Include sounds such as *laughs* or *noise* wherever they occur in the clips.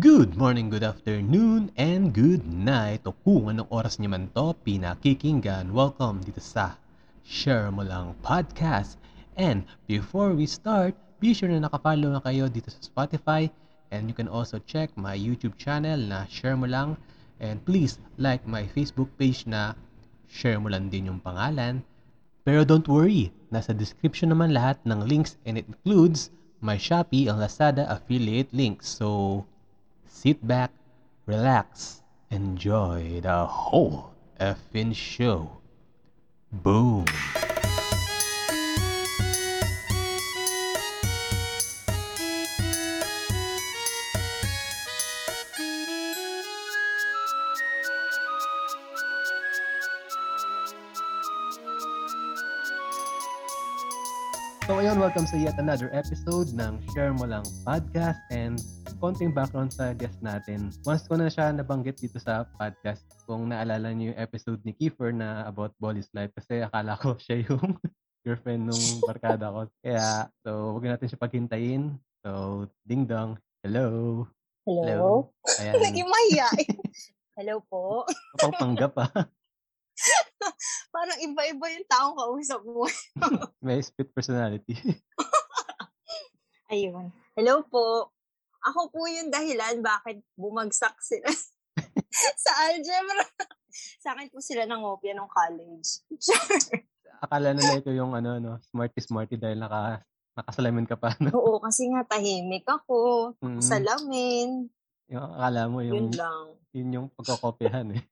Good morning, good afternoon, and good night. O kung anong oras niyo man to pinakikinggan, welcome dito sa Share Mo Lang Podcast. And before we start, be sure na nakafollow na kayo dito sa Spotify. And you can also check my YouTube channel na Share Mo Lang. And please like my Facebook page na Share Mo Lang din yung pangalan. Pero don't worry, nasa description naman lahat ng links and it includes my Shopee and Lazada affiliate links. So, sit back, relax, enjoy the whole effing show. Boom. Welcome sa yet another episode ng Share Mo Lang Podcast and konting background sa guest natin. Once ko na siya nabanggit dito sa podcast kung naalala niyo yung episode ni Kiefer na about Bolly's life kasi akala ko siya yung *laughs* girlfriend nung barkada ko. Kaya, so wag natin siya paghintayin. So, ding dong. Hello. Hello? Ayan. *laughs* Naging mahihain. *laughs* Hello po. Kapagpanggap ah. *laughs* Parang iba-iba yung taong kausap mo. *laughs* May split personality. *laughs* Ayun. Hello po. Ako po yung dahilan bakit bumagsak sila sa algebra. sa akin po sila nangopya nung college. Akala nila ito yung ano, no, smarty smarty dahil naka, nakasalamin ka pa. No? Oo, kasi nga tahimik ako. Mm. Salamin. Yung akala mo yung, Yun lang. yun yung pagkakopyahan eh.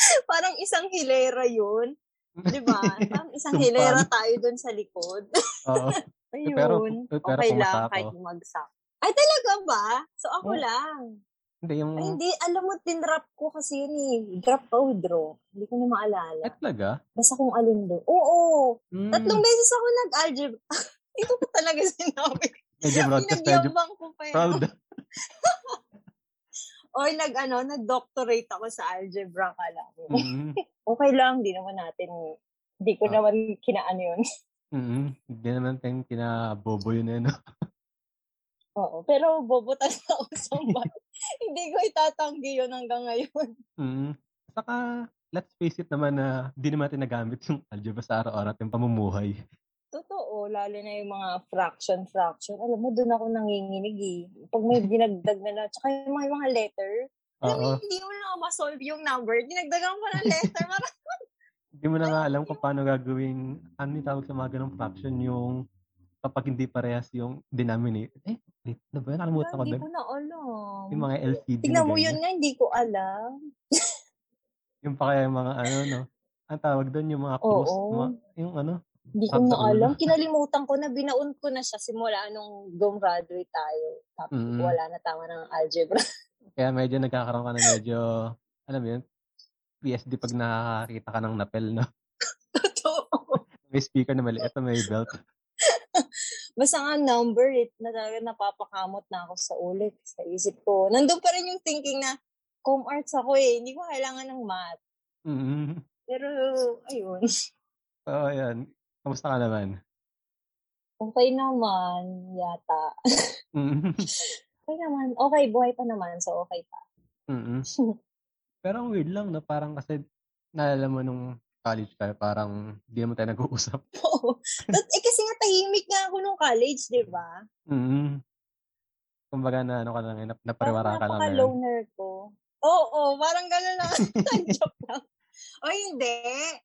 *laughs* Parang isang hilera yun. Di ba? Parang *laughs* isang hilera tayo dun sa likod. Oo. *laughs* Ayun. pero- pero okay lang ako. kahit bumagsak. Ay, talaga ba? So, ako Oo. lang. Hindi, yung... Ay, hindi. Alam mo, tinrap ko kasi yun eh. Drop o draw. Hindi ko na maalala. Ay, talaga? Basta kung alin doon. Oo. Mm. Tatlong beses ako nag-algebra. Ito ko talaga sinabi. Medyo broadcast, medyo Pinagyabang ko pa yun. proud. Oy, nag, ano, nag-doctorate ako sa algebra, kala ko. Mm. *laughs* Okay lang, di naman natin, di ko Ah. naman kinaan yun. *laughs* Mm. Hindi naman tayong kinabobo yun eh, no? Oo. Pero bobo talaga *laughs* ako sa. Hindi ko itatanggi yun hanggang ngayon. Mm. Saka, let's face it naman na hindi naman natin nagamit yung algebra sa araw-araw ating pamumuhay. Totoo, lalo na yung mga fraction, fraction. Alam mo, doon ako nanginginig eh. Pag may dinagdag na na, tsaka yung mga, yung mga letter, alam mo, hindi mo na ma-solve yung number. Dinagdagan ko ng letter. *laughs* Parang, Hindi mo na nga alam kung paano gagawin, ano yung tawag sa mga ganong fraction yung kapag hindi parehas yung denominator. Eh, wait, ano ba yun? Nakalimutan ko hindi ko na alam. Yung mga LCD. na Tingnan mo yun nga, hindi ko alam. Yung pa kaya yung mga ano, no? Ang tawag doon yung mga. *laughs* Mga, yung ano? Hindi ko na alam. Kinalimutan ko na, binaon ko na siya simula nung gumraduate tayo. Tapos Mm. wala na tama ng algebra. *laughs* Kaya medyo nagkakaroon ka na medyo, alam mo yun, PSD pag nakakita ka ng napel, no? Totoo. *laughs* May speaker na maliit at may belt. *laughs* Basta nga number it na talaga napapakamot na ako sa ulit. Sa isip ko. Nandun pa rin yung thinking na com arts ako eh. Hindi ko kailangan ng math. Mm-hmm. Pero, ayun. So, ayan. Kamusta ka naman? Okay naman, yata. Mm-hmm. *laughs* Okay naman. Okay, buhay pa naman. So, okay pa. Mm-hmm. *laughs* Pero ang weird lang, no? Parang kasi, naalala mo nung college ka, parang hindi naman tayo nag-uusap. *laughs* Oo. That- eh, kasi nga tahimik nga ako nung college, di ba? Mm-hmm. Kumbaga na ano ka lang, nap- napariwara ka lang. ngayon. napaka-loner ko. Oo, parang gano'n lang. Joke lang. O hindi.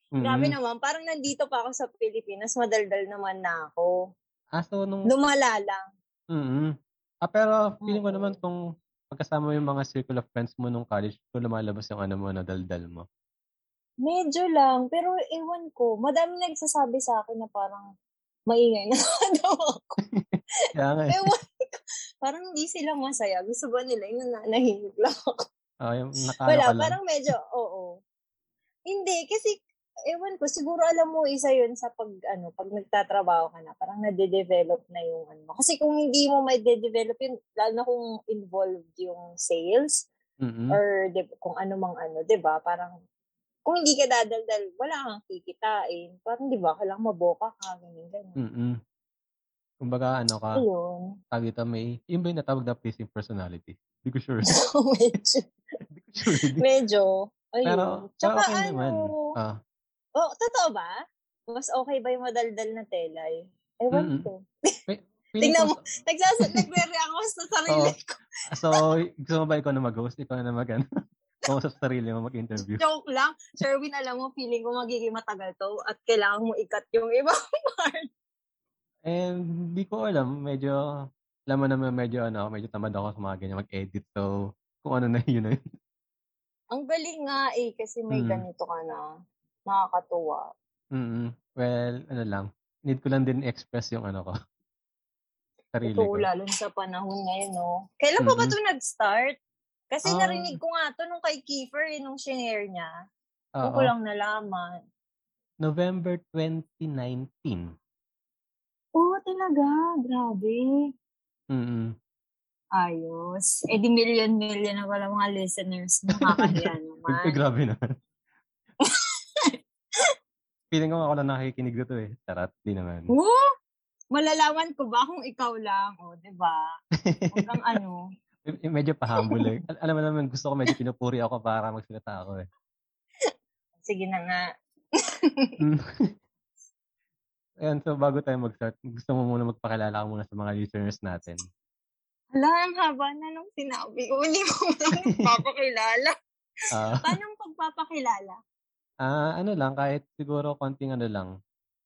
Grabe Mhm. naman. Parang nandito pa ako sa Pilipinas. Madaldal naman na ako. Ah, so nung... Lumala lang. mm Ah, pero feeling ko naman kung pagkasama mo yung mga circle of friends mo nung college, kung lumalabas yung ano mo, na daldal mo. Medyo lang. Pero ewan ko. Madami nagsasabi sa akin na parang maingay na *laughs* daw ako. *laughs* Kaya nga eh. Ewan ko. Parang hindi sila masaya. Gusto ba nila yung nanahimik lang ako? Ah, yung nakano Wala, lang. parang medyo, oo. Hindi, kasi, ewan ko, siguro alam mo, isa yun sa pag, ano, pag nagtatrabaho ka na, parang nade-develop na yung, ano. Kasi kung hindi mo may de-develop yun, lalo na kung involved yung sales, Mm-mm. or di, kung ano mang ano, di ba? Parang, kung hindi ka dadaldal, wala kang kikitain. Parang, di ba, kailangan maboka ka, ganyan, ganyan. Mm-mm. Kumbaga ano ka, Ayun. dito may yun ba yung natawag na pleasing personality? Di ko sure. *laughs* Medyo. Medyo. Ayun. Pero, pero Tsaka okay ano, naman. Ah, oh, totoo ba? Mas okay ba yung madaldal na telay? Ewan Mm-mm. ko. *laughs* Tingnan mo. Nagsas nagre-react ako sa sarili Oo. ko. so, gusto mo ba ikaw na mag-host? Ikaw na mag ano? *laughs* Kausap sa sarili mo mag-interview. Joke lang. Sherwin, alam mo, feeling ko magiging matagal to at kailangan mo ikat yung ibang *laughs* part. And di ko alam, medyo, alam mo naman medyo ano, medyo tamad ako sa mga ganyan mag-edit. So, kung ano na yun na yun. Ang galing nga eh, kasi may Mm. ganito ka na. Nakakatuwa. mm Well, ano lang, need ko lang din express yung ano ko. *laughs* Sarili Ito, ko. lalo sa panahon ngayon, no? Kailan pa ba Mm-mm. ito nag-start? Kasi Ah. narinig ko nga to nung kay Kiefer, eh, nung shinare niya. Doon Oo. ko lang nalaman. November 2019. Oo, talaga. Grabe. Mm-mm. Ayos. Eh di million-million na pala mga listeners. Nakakahiya Ay, *laughs* naman. grabe naman. *laughs* Feeling ko ako na nakikinig dito eh. Tarat, di naman. Woo! Malalaman ko ba kung ikaw lang? O, di ba? Hanggang *laughs* ano. Eh, Medyo pa-humble eh. Al- alam mo naman, gusto ko medyo pinupuri ako para magsalita ako eh. Sige na nga. Mm. Ayan, so bago tayo mag-start, gusto mo muna magpakilala ka muna sa mga listeners natin. Hala, ang haba na nung sinabi ko. Hindi mo lang *laughs* nagpapakilala. Ah, Paano pagpapakilala? ah, ano lang, kahit siguro konting ano lang,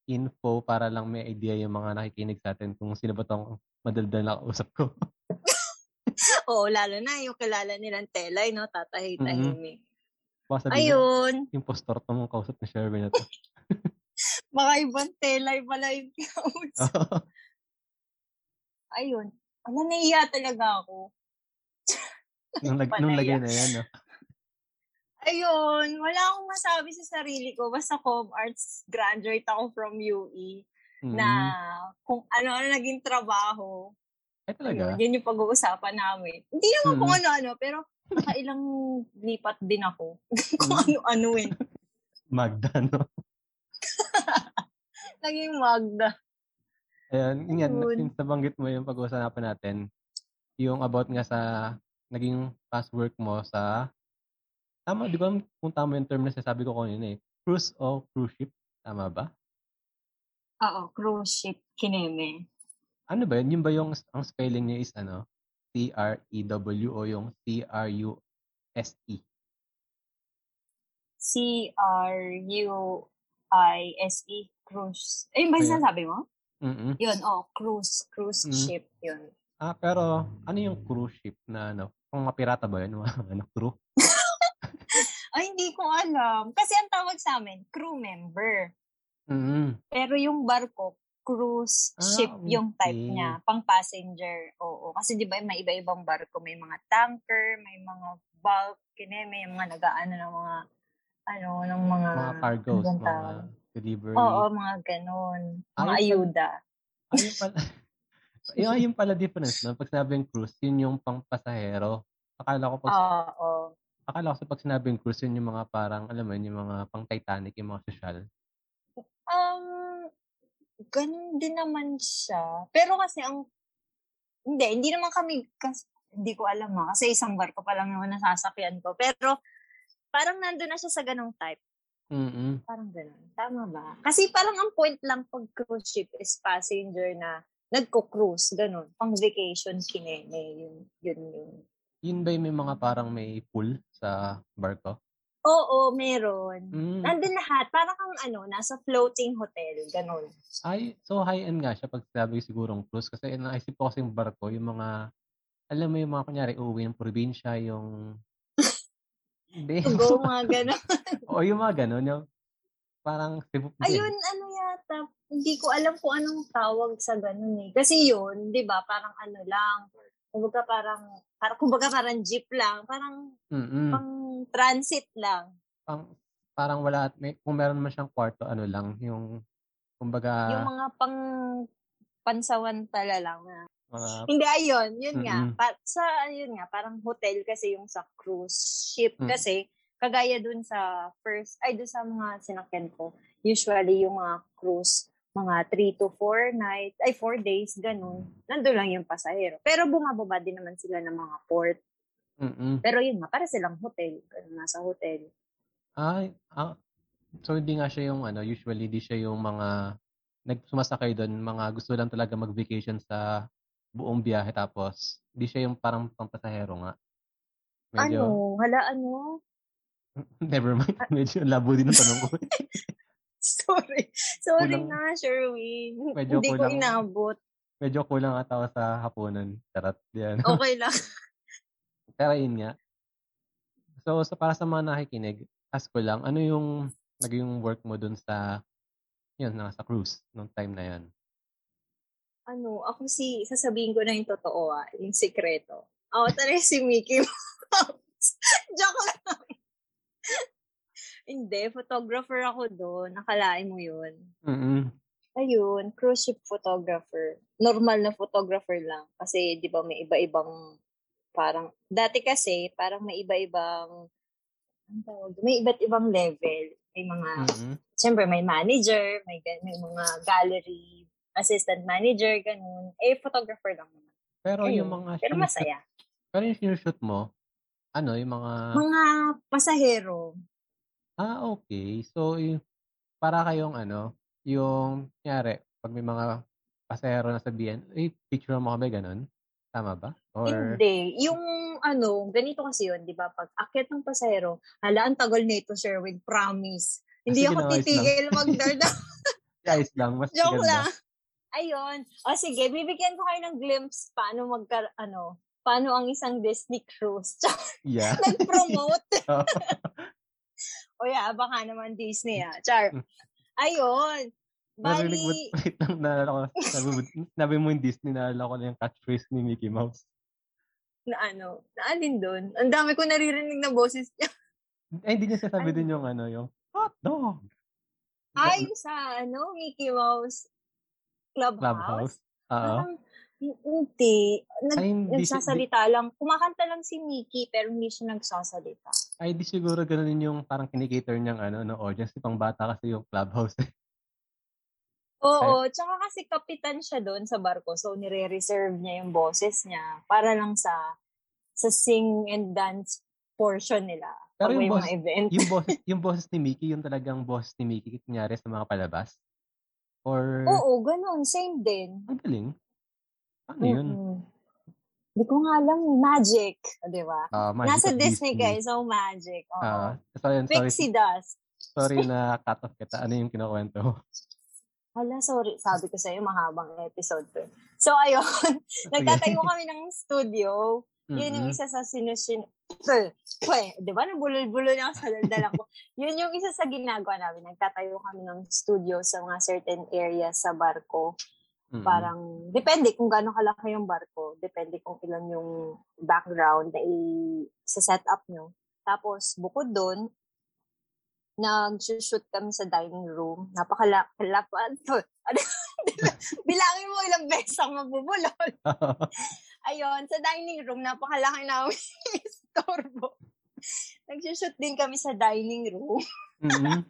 info para lang may idea yung mga nakikinig sa atin kung sino ba tong madaldal na kausap ko. *laughs* Oo, lalo na yung kilala nilang Telay, no? Tatahi-tahimik. Sabihin, Ayun. impostor to mong kausap ni Sherwin na to. *laughs* Baka ibang Telay pala yung kausap. Ayun. Ala, naiya talaga ako. nung, lag, nung lagay na yan, no? Ayun, wala akong masabi sa sarili ko. Basta com arts graduate ako from UE Mm. na kung ano-ano naging trabaho. Ay, talaga? Ayun, yun yung pag-uusapan namin. Hindi naman Mm. kung ano-ano, pero nakailang lipat din ako. *laughs* kung Mm. ano-ano eh. *laughs* Magda, no? *laughs* Naging Magda. Ayan, yun yan, Ayun. since nabanggit mo yung pag-uusapan natin, yung about nga sa naging past work mo sa, tama, di ba kung tama yung term na sasabi ko kanina eh, cruise o cruise ship, tama ba? Oo, cruise ship, kineme. Ano ba yun? Yun ba yung, ang spelling niya is ano, C-R-E-W o yung C-R-U-S-E? C-R-U-I-S-E, E, cruise. Ayun ba yung Ayun. sinasabi mo? Mm-mm. Yun, oh, cruise, cruise Mm. ship, yun. Ah, pero ano yung cruise ship na ano? Kung mga pirata ba yun? *laughs* Ano, crew? *laughs* Ay, hindi ko alam. Kasi ang tawag sa amin, crew member. Mm-mm. Pero yung barko, cruise Ah, ship yung type okay. niya, pang passenger. Oo, kasi 'di ba may iba-ibang barko, may mga tanker, may mga bulk, kine, may mga nagaano ng mga ano, ng mga Mga cargoes, anong mga tawag? delivery. Oo, mga ganon. Mga Ayun pala. ayuda. Ayun pala. *laughs* yung, pala difference, no? Pag sinabing cruise, yun yung pang pasahero. Akala ko pag, Oo. akala ko sa pag sinabing cruise, yun yung mga parang, alam mo yun, yung mga pang Titanic, yung mga social. Um, ganun din naman siya. Pero kasi ang, hindi, hindi naman kami, kas, hindi ko alam ha, kasi isang barko pa lang naman nasasakyan ko. Pero, parang nandun na siya sa ganong type. Mm-mm. Parang ganun. Tama ba? Kasi parang ang point lang pag cruise ship is passenger na nagko-cruise, ganun. Pang vacation, kinene, yun, yun, yun. Yun ba yung may mga parang may pool sa barko? Oo, meron. Mm. Nandun lahat. Parang kang ano, nasa floating hotel, ganun. Ay, so high-end nga siya pag sabi sigurong cruise. Kasi naisip ko kasi yung barko, yung mga, alam mo yung mga kunyari, uwi ng probinsya, yung... Hindi. To *laughs* go, mga ganun. *laughs* o yung mga ganun, yung parang Cebu. Ayun, ano yata, hindi ko alam kung anong tawag sa ganun eh. Kasi yun, di ba, parang ano lang, kumbaga parang, parang, kumbaga parang jeep lang, parang Mm-mm. pang transit lang. Pang, parang wala, may, kung meron man siyang kwarto, ano lang, yung, kumbaga, yung mga pang pansawantala lang. na- mga, Hindi, ayun, yun nga. Mm-mm. Pa, sa, ayun nga, parang hotel kasi yung sa cruise ship. Mm. Kasi, kagaya dun sa first, ay dun sa mga sinakyan ko, usually yung mga cruise, mga 3 to 4 nights, ay 4 days, ganun. Nandun lang yung pasahero. Pero bumababa din naman sila ng mga port. Mm. Pero yun nga, para silang hotel. Ganun, nasa hotel. Ay, ah, so hindi nga siya yung ano, usually di siya yung mga nagsumasakay doon, mga gusto lang talaga mag-vacation sa buong biyahe tapos di siya yung parang pampasahero nga. Medyo, Ano? Hala, ano? *laughs* never mind. Medyo labo din ang tanong ko. *laughs* Sorry. Sorry Kulang- na, Sherwin. Medyo Hindi ko kulang. inabot. Medyo kulang ata ako sa hapunan. Charot. Yan. *laughs* Okay lang. Pero yun nga. So, sa para sa mga nakikinig, ask ko lang, ano yung naging work mo dun sa, yun, nasa cruise, nung time na yan? Ano, ako si, sasabihin ko na yung totoo ah, yung sikreto. Ako talaga si Mickey *laughs* Mouse. Joke lang. Hindi, photographer ako doon. Nakalain mo yun. Mm-mm. Ayun, cruise ship photographer. Normal na photographer lang. Kasi, di ba, may iba-ibang, parang, dati kasi, parang may iba-ibang, ang tawag, may iba't ibang level. May mga, Mm-mm. siyempre, may manager, may, may mga gallery, assistant manager, ganun. Eh, photographer lang naman. Pero Ayun. yung mga Pero masaya. Pero yung sinushoot mo, ano, yung mga, Mga pasahero. ah, okay. So, y- para kayong ano, yung, nyari, pag may mga pasahero na sabihin, eh, picture mo kami, ganun? Tama ba? Or, Hindi. Yung ano, ganito kasi yun, di ba? Pag akit ng pasahero, hala, ang tagal nito, Sherwin, promise. Hindi sige ako titigil magdarda. *laughs* guys lang, mas *laughs* Joke lang. Ayun. O sige, bibigyan ko kayo ng glimpse paano magka, ano, paano ang isang Disney cruise. *laughs* Yeah. Nag-promote. *laughs* O yeah, baka naman Disney ah. Char. Ayun. Narinig mo, Bali, wait lang, naalala ko, sabi mo, sabi mo yung Disney, naalala ko na yung catchphrase ni Mickey Mouse. na ano, naalin doon. Ang dami ko naririnig na boses niya. *laughs* Eh, hindi niya sasabi Ano? din yung ano, yung hot dog. Ay, sa ano, Mickey Mouse Clubhouse. Clubhouse. Oo. Parang, hindi. Nag, Ay, hindi, si- di, nagsasalita lang. Kumakanta lang si Mickey, pero hindi siya nagsasalita. ay, di siguro ganun yung parang kinikater niyang ano, no, audience. Pang bata kasi yung Clubhouse. Oo, tsaka kasi kapitan siya doon sa barko, so nire-reserve niya yung boses niya para lang sa sa sing and dance portion nila. Pero yung may boss- yung *laughs* boses, yung boses ni Mickey, yung talagang boss ni Mickey, kunyari sa mga palabas. Or, Oo, ganun. Same din. ang galing. Ano yun? Mm-mm. Hindi ko nga alam. Magic. O, Di ba? Ah, Magic Nasa of Disney, guys. So, magic. Oo. Ah, so, yun, sorry, Pixie dust. sorry *laughs* na cut off kita. Ano yung kinukwento mo? Hala, sorry. Sabi ko sa'yo, mahabang episode to. So, ayun. *laughs* Nagtatayo kami ng studio. Yun yung isa sa sinusin... Pwe, di ba? Nabulol-bulol na ako sa daldal ko. *laughs* Yun yung isa sa ginagawa namin. Nagtatayo kami ng studio sa mga certain areas sa barko. Mm-mm. Parang, depende kung gaano kalaki yung barko. Depende kung ilan yung background na i-set up nyo. Tapos, bukod doon, nag-shoot kami sa dining room. Napakalapan. *laughs* Ano? *laughs* Bilangin mo ilang beses ako mabubulol. Ayun, sa dining room, napakalaki namin *laughs* istorbo. Nag-shoot din kami sa dining room. *laughs* Mm-mm.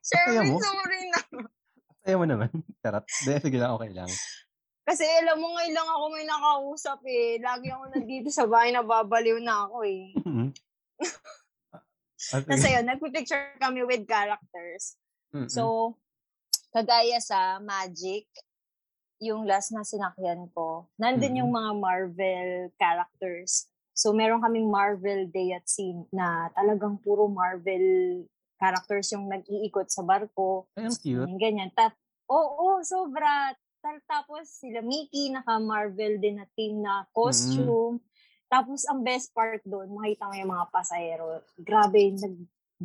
Sherwin, mo? sorry na. Ayaw mo naman. Charot. Hindi, sige lang, okay lang. Kasi alam mo, ngayon lang ako may nakausap eh. Lagi ako nandito sa bahay, nababaliw na ako eh. Mm-mm. Ah, *laughs* Tapos sige. ayun, nagpipicture kami with characters. Mm-mm. So, kagaya sa Magic, yung last na sinakyan ko, nandun Mhm. yung mga Marvel characters. So, meron kaming Marvel Day at Sea na talagang puro Marvel characters yung nag-iikot sa barko. Ay, ang cute. Yung ganyan. Tap, oo, sobra. Ta- Tapos sila Mickey, naka-Marvel din na team na costume. Tapos ang best part doon, makita mo yung mga pasahero. Grabe, nag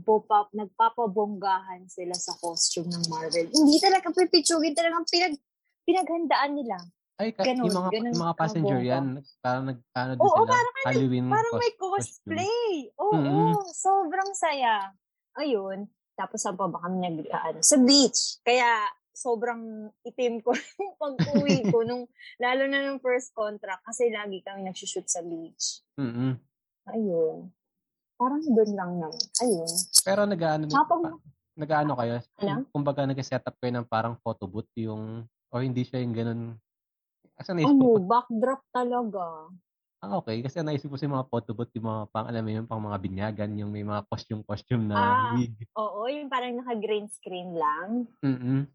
pop nagpapabonggahan sila sa costume ng Marvel. Hindi talaga pipitsugin, talagang pinag, pinaghandaan nila. Ay, ka, Ganun, yung mga, ganun yung mga passenger yan, parang nag, ano din Oo, sila, parang Halloween Parang may cos- costume. cosplay. Oo, Mm-mm. sobrang saya. Ayun. Tapos saan pa ba kami nag, ano, sa beach. Kaya sobrang itim ko yung *laughs* pag-uwi ko nung, *laughs* lalo na nung first contract kasi lagi kami nagsushoot sa beach. Mm-mm. Ayun. Parang doon lang naman. Ayun. Pero nag-ano din, Tsaka pag- pa- Nag-aano kayo? Ano? Kumbaga nag-set up kayo ng parang photo booth yung or hindi siya yung gano'n? Kasi naisip Ano, ko backdrop talaga. Ah, okey. Kasi naisip ko yung mga photo booth, yung mga pang alam mo yun, pang mga binyagan, yung may mga costume-costume na Ah, wig. oo, yung parang naka-green screen lang. Mm.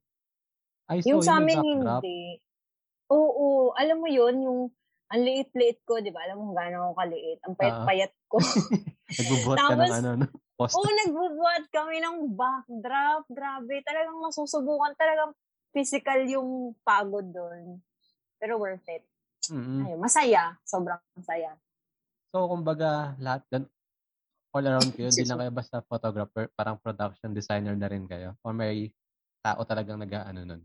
Ay, Yung so yun may sa'min backdrop? hindi. Oo, alam mo yun, yung ang liit-liit ko, 'di ba, alam mo kung gaano ako kaliit, ang Oo. payat-payat ko. *laughs* Nagbubuhat ka ng Tapos ano 'no, oo, poster. nagbubuhat kami ng backdrop, grabe talagang masusubukan, talagang physical yung pagod dun, pero worth it. Mm. Ayun, masaya, sobrang saya. So, kumbaga lahat all around kayo, hindi lang kayo basta photographer, parang production designer na rin kayo or may tao talagang nag-aano nun?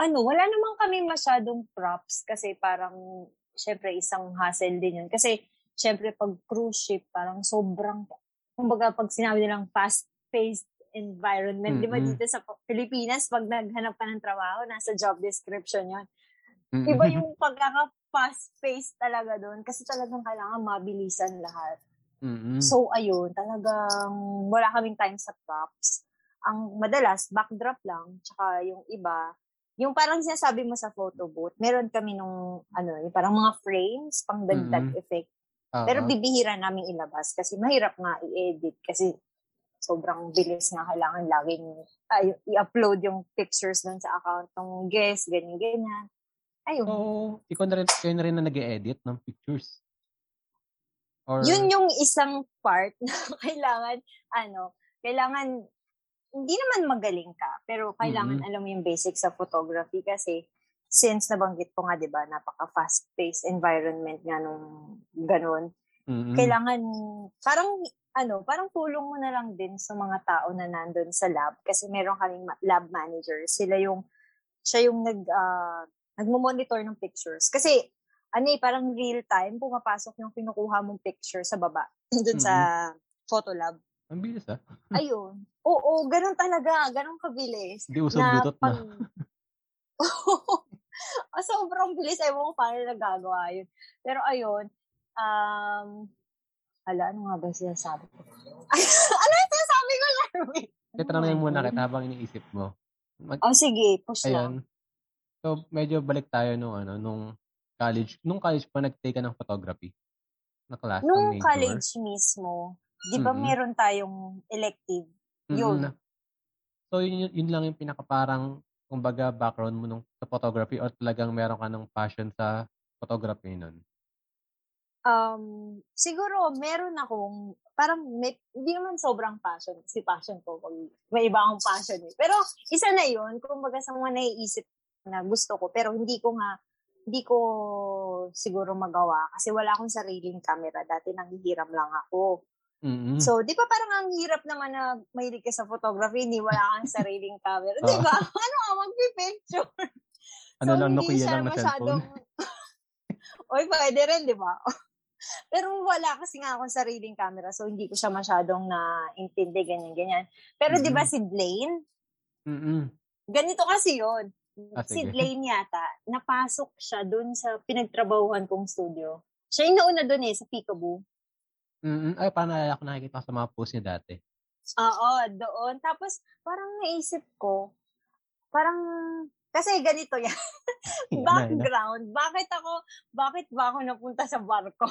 Ano, wala naman kaming masyadong props kasi parang siyempre isang hassle din yun. Kasi siyempre 'pag cruise ship parang sobrang kumbaga 'pag sinabi nilang fast-paced environment, 'di ba dito sa Pilipinas 'pag naghanap ka ng trabaho nasa job description yun. Mm. Iba yung *laughs* pagkaka-fast-paced talaga dun kasi talagang kailangan mabilisan lahat. Mm. So ayun, talagang wala kaming time sa props. Ang madalas backdrop lang, tsaka yung iba, yung parang sinasabi mo sa photo booth, meron kami nung ano, yung parang mga frames pang dagdag Mm. effect. Pero Oo. bibihira naming ilabas kasi mahirap nga i-edit kasi sobrang bilis nga kailangan laging ay, i-upload yung pictures dun sa account ng guest, ganyan-ganyan. Ayun. So, ikaw na rin kayo na rin na nag-e-edit ng pictures? Or Yun yung isang part na *laughs* kailangan ano, kailangan hindi naman magaling ka, pero kailangan Mm. alam mo yung basics sa photography kasi since nabanggit ko nga 'di ba, napaka fast-paced environment nga nung gano'n. Mm. Kailangan parang ano, parang tulong mo na lang din sa mga tao na nandun sa lab kasi meron kaming lab manager. Sila yung siya yung nag ah, nagmo-monitor ng pictures. Kasi ano eh, parang real time pumapasok yung kinukuha mong picture sa baba *laughs* dun sa photo lab. Ang bilis, ah. *laughs* Ayun. Oo, ganun talaga. Ganun kabilis. Hindi uso Na Bluetooth pag... na. *laughs* Ah, sobrang bilis. Ewan ko paano nagagawa yun. Pero ayun, um, hala, ano nga ba sinasabi ko? *laughs* ano yung sinasabi ko, Larwin? Kaya tanongin muna kita habang iniisip mo. Mag Oh, sige, push ayun. lang. So, medyo balik tayo nung ano, nung college. Nung college pa nag-take ka ng photography? Na class, ng Nung major? college mismo, di ba Mm. meron tayong elective? Yun. na- So, yun, yun, yun lang yung pinaka parang, kumbaga, background mo nung sa photography or talagang meron ka ng passion sa photography nun? Um, siguro meron akong parang may, hindi naman sobrang passion kasi passion ko pag may iba akong passion eh. Pero isa na yun, kumbaga sa mga naiisip na gusto ko pero hindi ko nga hindi ko siguro magawa kasi wala akong sariling camera. Dati nanghihiram lang ako. Mm. So, di ba parang ang hirap naman na mahilig ka sa photography, hindi wala kang *laughs* sariling camera. Di ba? *laughs* Ano ka magpipicture? Ano lang, hindi Nokia lang na cellphone? Oy, *laughs* pwede rin, di ba? Pero wala kasi nga akong sariling camera, so hindi ko siya masyadong naintindi, ganyan-ganyan. Pero di ba Mm. si Blaine, Mm. ganito kasi yon Ah, Si sige. Blaine yata, napasok siya dun sa pinagtrabahuhan kong studio. Siya yung nauna dun eh, sa Peekaboo. Mm. Ay, parang naalala ko nakikita sa mga post niya dati. Oo, doon. Tapos, parang naisip ko, parang, kasi ganito yan. *laughs* Background. Bakit ako, bakit ba ako napunta sa barko?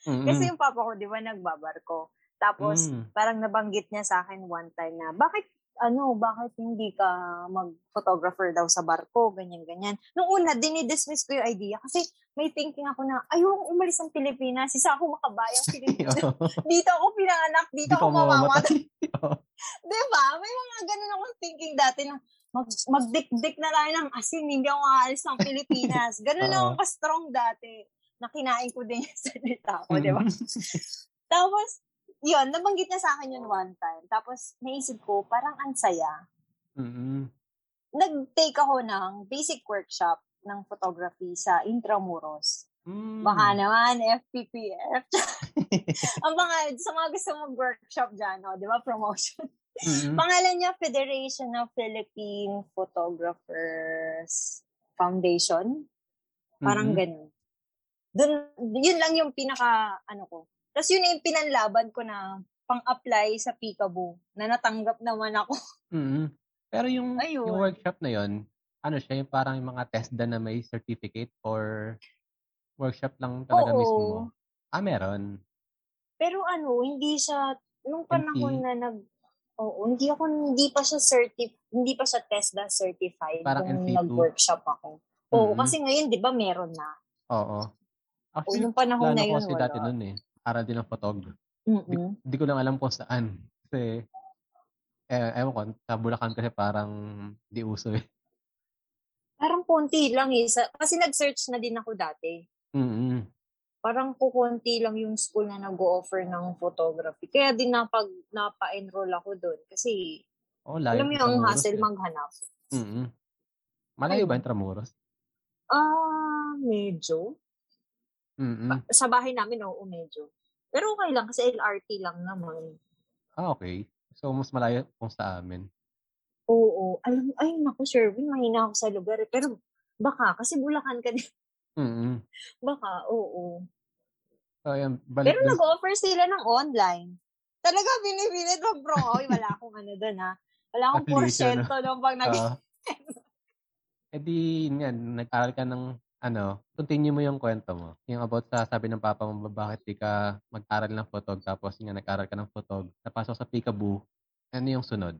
Kasi Mm. yung papa ko, di ba, nagbabarko. Tapos, Mm. parang nabanggit niya sa akin one time na, bakit, ano, bakit hindi ka mag-photographer daw sa barko, ganyan-ganyan. Nung una, dinidismiss ko yung idea kasi may thinking ako na, ayoko umalis ng Pilipinas, isa ako makabayang Pilipinas. *laughs* Dito ako pinanganak, dito Di ako mamamatay. mamamatay. Oo. *laughs* Di ba? May mga ganun akong thinking dati na mag, magdik-dik na tayo ng asin, hindi ako aalis ng Pilipinas. Ganun *laughs* Oo. ako ka-strong dati na kinain ko din *laughs* yung salita ko, di ba? Mm. *laughs* Tapos, yun, nabanggit niya sa akin yun one time. Tapos, naisip ko, parang ansaya. Mm. Nag-take ako ng basic workshop ng photography sa Intramuros. Mm. Baka naman, FPPF. *laughs* Ang mga, sa mga gusto mong workshop dyan, no, di ba, promotion. Mm. Pangalan niya, Federation of Philippine Photographers Foundation. Parang Mm. ganun. Dun, yun lang yung pinaka, ano ko. Tapos yun na yung pinanlaban ko na pang-apply sa Peekaboo na natanggap naman ako. Mm. Pero yung yung Ayun. workshop na yun, ano siya, yung parang yung mga TESDA na may certificate or workshop lang talaga Oo. mismo? Ah, meron. Pero ano, hindi siya nung panahon na nag oo, hindi ako hindi pa siya certi hindi pa siya TESDA certified Parang nung NC2? nag-workshop ako. Oo, Mm. kasi ngayon 'di ba meron na. Oo. O Actually, nung panahon na ko yun kasi dati wala. nun eh. Aral din ng photog. Di, Mm. di ko lang alam kung saan. Kasi, eh, ewan ko, sa Bulacan kasi parang di uso eh. Parang konti lang eh. Sa, kasi nag-search na din ako dati. Mm. Parang kukunti lang yung school na nag-offer ng photography. Kaya din napag, napa-enroll ako doon. Kasi, Oh, layo alam mo ng yung Intramuros hassle eh. maghanap. Mm. Malayo ba. Intramuros? Ah, medyo. Mm. Sa bahay namin, oo, medyo. Pero okay lang kasi LRT lang naman. Ah, okay. So, mas malayo kung sa amin. Oo. Alam ay naku, Sherwin, mahina ako sa lugar. eh. Pero baka, kasi Bulacan ka din. Mm. *laughs* baka, oo. So, ayan, balik Pero dun. nag-offer sila ng online. Talaga, binibilit mo, bro. Oy, wala akong ano doon, ha. Wala akong Affiliation, porsyento doon pag nag... Oo. Eh di, yun nga, nag-aral ka ng, ano, continue mo yung kwento mo. Yung about sa sabi ng papa mo, ba, bakit di ka mag-aral ng photog, tapos yun nga, nag-aral ka ng photog, napasok sa Peekaboo, ano yung sunod?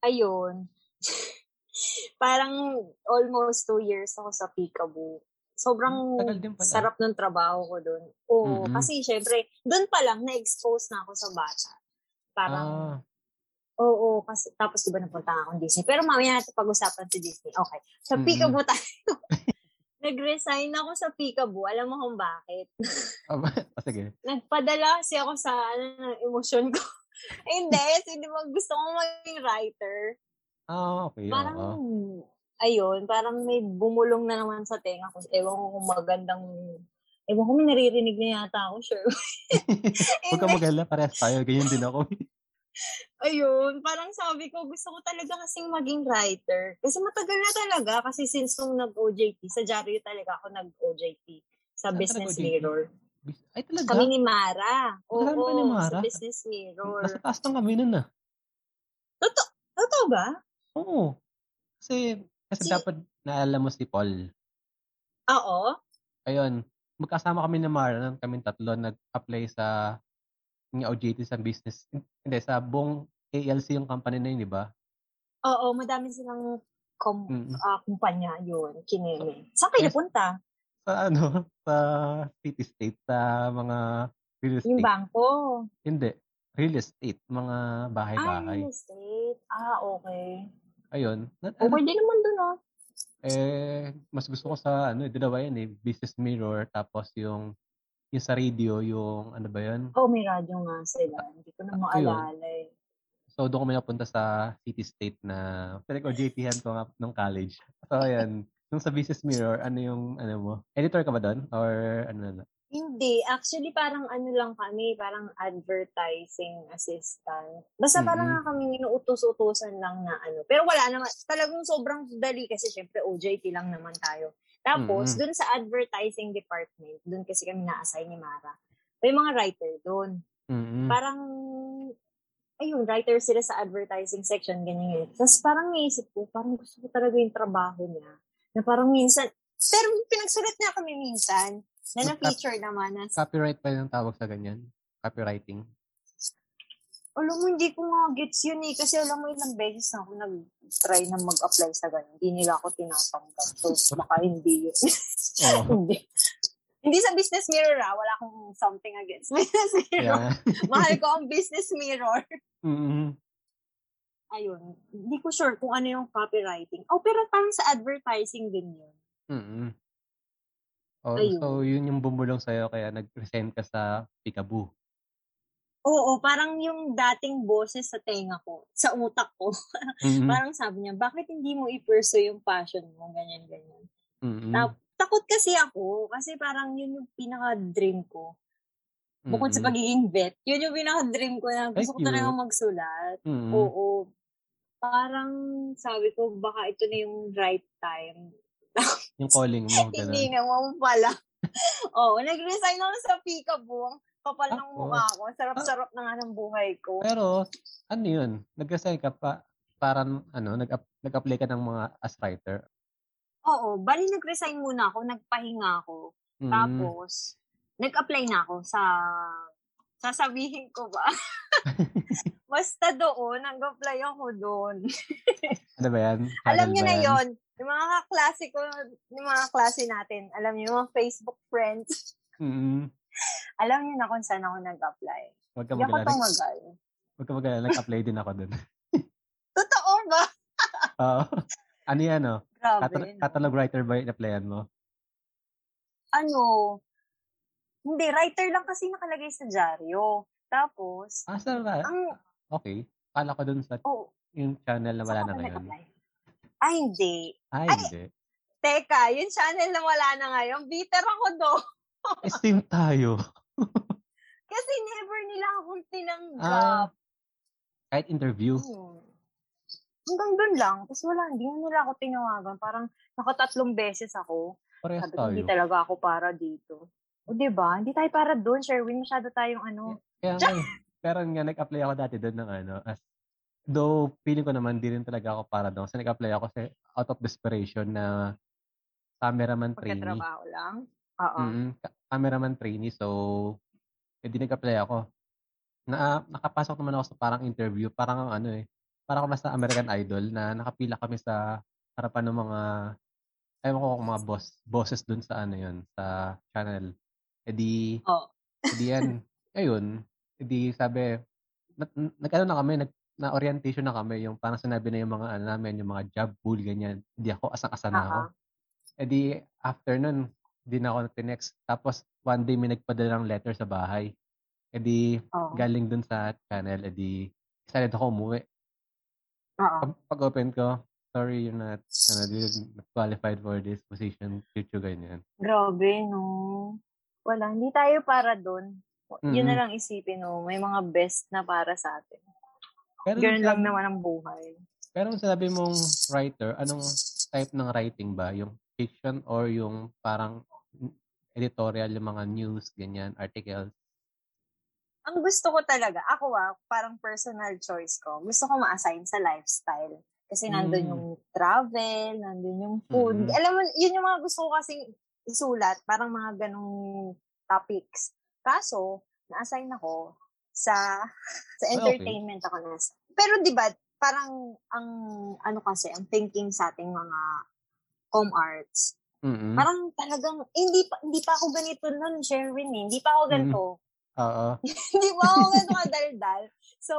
Ayun. *laughs* Parang almost two years ako sa Peekaboo. Sobrang Tagal din pala. sarap ng trabaho ko doon. Oo, Mm-mm. kasi syempre, doon pa lang na-expose na ako sa bata. Parang, Ah, oo, kasi tapos diba napunta akong Disney. Pero mamaya natin pag-usapan si Disney. Okay. Sa. Peekaboo *laughs* tayo. Nag-resign ako sa Peekaboo. Alam mo kung bakit? ah, ah, sige. Nagpadala kasi ako sa ano, ng emosyon ko. *laughs* Hindi, kasi di ba gusto ko maging writer. Ah, okay, Parang, oo. ayun, parang may bumulong na naman sa tenga ko. Ewan ko kung magandang, ewan ko may naririnig na yata ako, sure. *laughs* Huwag ka Hindi, magala, parehas tayo, ganyan din ako. Ayun, parang sabi ko, gusto ko talaga kasing maging writer. Kasi matagal na talaga, kasi since nung nag-OJT, sa Jaryo talaga ako nag-OJT sa Saan Business? Mirror. Ay, talaga? Kami ni Mara. Oo, ka ni Mara? sa Business Mirror. Nasa taas lang kami nun ah. Totoo, totoo ba? Oo. Kasi, kasi Si- dapat naalala mo si Paul. Oo. Ayun, magkasama kami ni Mara, nang kaming tatlo, nag-apply sa yung OJT sa business. Hindi, sa buong ALC yung company na yun, di ba? Oo, madami silang kom- Mm. ah, kumpanya yun, kineme. Saan kayo napunta? Sa ano, *laughs* sa city state, sa mga real Yung estate. bangko. Hindi, real estate, mga Ah, bahay-bahay. real estate. Ah, okay. Ayun. Ano, Okay din naman dun, ah. eh, mas gusto ko sa, ano, dalawa yan eh, Business Mirror, tapos yung, yung sa radio, yung, ano ba yun? Oh, may radyo nga sila. Hindi ko na Ayun. maalala eh. So, doon kami napunta sa city state na pinag-OJT-han *laughs* ko nga nung college. So, ayan. Nung sa Business Mirror, ano yung, ano mo? Editor ka ba doon? Or ano na? Hindi. Actually, parang ano lang kami, parang advertising assistant. Basta parang Mm-mm. nga kami inuutos-utusan lang na ano. Pero wala naman. Talagang sobrang dali kasi syempre OJT lang naman tayo. Tapos, Mm-mm. dun sa advertising department, dun kasi kami na-assign ni Mara. May mga writer dun. Mm-mm. Parang, ayun, writer sila sa advertising section, ganyan ganyan. Tapos parang naisip ko, parang gusto ko talaga yung trabaho niya. Na parang minsan, pero pinagsulat niya kami minsan, na na-feature naman. Na, Copyright pa yung tawag sa ganyan? Copywriting? Alam mo, hindi ko nga gets yun eh. Kasi alam mo, ilang beses na ako nag-try na mag-apply sa ganun. Hindi nila ako tinatanggap. So, baka hindi yun. Oo. *laughs* hindi. Hindi sa business mirror ah. Wala akong something against *laughs* business mirror. Kaya, Mahal ko ang business mirror. mm ayun, hindi ko sure kung ano yung copywriting. Oh, pero parang sa advertising din yun. mm Oh, Ayun. so, yun yung bumulong sa'yo kaya nag-present ka sa Peekaboo. Oo, parang yung dating boses sa tenga ko, sa utak ko, *laughs* Mm-mm. parang sabi niya, bakit hindi mo i-pursue yung passion mo, ganyan, ganyan. Mm-mm. Tap- takot kasi ako, kasi parang yun yung pinaka-dream ko. Bukod sa Mm-mm. pagiging vet, yun yung pinaka-dream ko na gusto ko Ay, talaga magsulat. Mm-mm. Oo. Parang sabi ko, baka ito na yung right time. Yung calling mo, *laughs* Hindi gano'n. naman pala. *laughs* Oo, nag-resign ako sa Peekaboo. Kapal ng Ako? mukha ko. Sarap-sarap na nga ng buhay ko. Pero, ano yun? Nag-resign ka pa, parang, ano, nag-apply ka ng mga as writer. Oo, bali nag-resign muna ako, nagpahinga ako. Mm. Tapos, nag-apply na ako sa, sasabihin ko ba? *laughs* Basta doon, nag-apply ako doon. *laughs* Ano ba yan? Alam Channel niyo na yon yung mga kaklase ko, yung mga klase natin, alam niyo, yung mga Facebook friends, Mm. Alam niyo na kung saan ako nag-apply. Huwag ka Hindi ako magalala. Tumagal. Huwag ka magalala. Nag-apply din ako dun. *laughs* Totoo ba? *laughs* Oo. ano yan, no? Grabe. Catal- catalog writer ba yung applyan mo? Ano, hindi, writer lang kasi nakalagay sa dyaryo. Tapos, Ah, ba? ang, Okay. Kala ko dun sa oh, yung channel na wala na ako ngayon. Ay, hindi. Ay, Ay! hindi. Teka, yung channel na wala na ngayon, bitter ako do. Same tayo. *laughs* Kasi never nila akong Ah, tinanggap. kahit interview. Hmm. Hanggang doon lang. Tapos wala, hindi nila ako tinawagan. Parang nakatatlong beses ako. Parehas Sabi ko, hindi tayo. talaga ako para dito. O, di ba? Hindi tayo para doon, Sherwin. Masyado tayong ano. Kaya nga, eh. pero nga nag-apply ako dati doon ng ano, as, though feeling ko naman di rin talaga ako para doon. Kasi nag-apply ako kasi out of desperation na cameraman trainee. Pagkatrabaho lang. Oo. Mm, ka- cameraman trainee. So, hindi nag-apply ako. Na, nakapasok naman ako sa parang interview. Parang ano eh. Parang ako sa American Idol na nakapila kami sa harapan ng mga ewan ko kung mga boss, bosses dun sa ano yun, sa channel. E di, Oo. e di yan, ayun, e di sabi, nag, nag ano na kami, nag, na orientation na kami, yung parang sinabi na yung mga ano namin, yung mga job pool, ganyan. Hindi ako, asang-asa na ako. Aha. E di, after nun, di na ako tinext. Tapos, one day may nagpadala ng letter sa bahay. E di, Oo. galing dun sa channel, e di, excited ako umuwi. Oo. Pag, pag open ko, sorry, you're not, ano, you're not qualified for this position, future ganyan. Grabe, no? Wala, hindi tayo para doon. Yun na lang isipin, no? May mga best na para sa atin. Pero Ganun lang naman ang buhay. Pero kung sabi mong writer, anong type ng writing ba? Yung fiction or yung parang editorial, yung mga news, ganyan, articles? Ang gusto ko talaga, ako ah, parang personal choice ko, gusto ko ma-assign sa lifestyle. Kasi nandun Mm. yung travel, nandun yung food. Mm. Alam mo, yun yung mga gusto ko kasing isulat, parang mga ganong topics. Kaso, na-assign ako sa sa okay. entertainment ako nasa. Pero 'di ba, parang ang ano kasi, ang thinking sa ating mga com arts, Mm-mm. parang talagang hindi pa hindi pa ako ganito noon, Sherwin, eh. Hindi pa ako Mm. ganito. Oo. *laughs* hindi pa ako ganito kadaldal. So,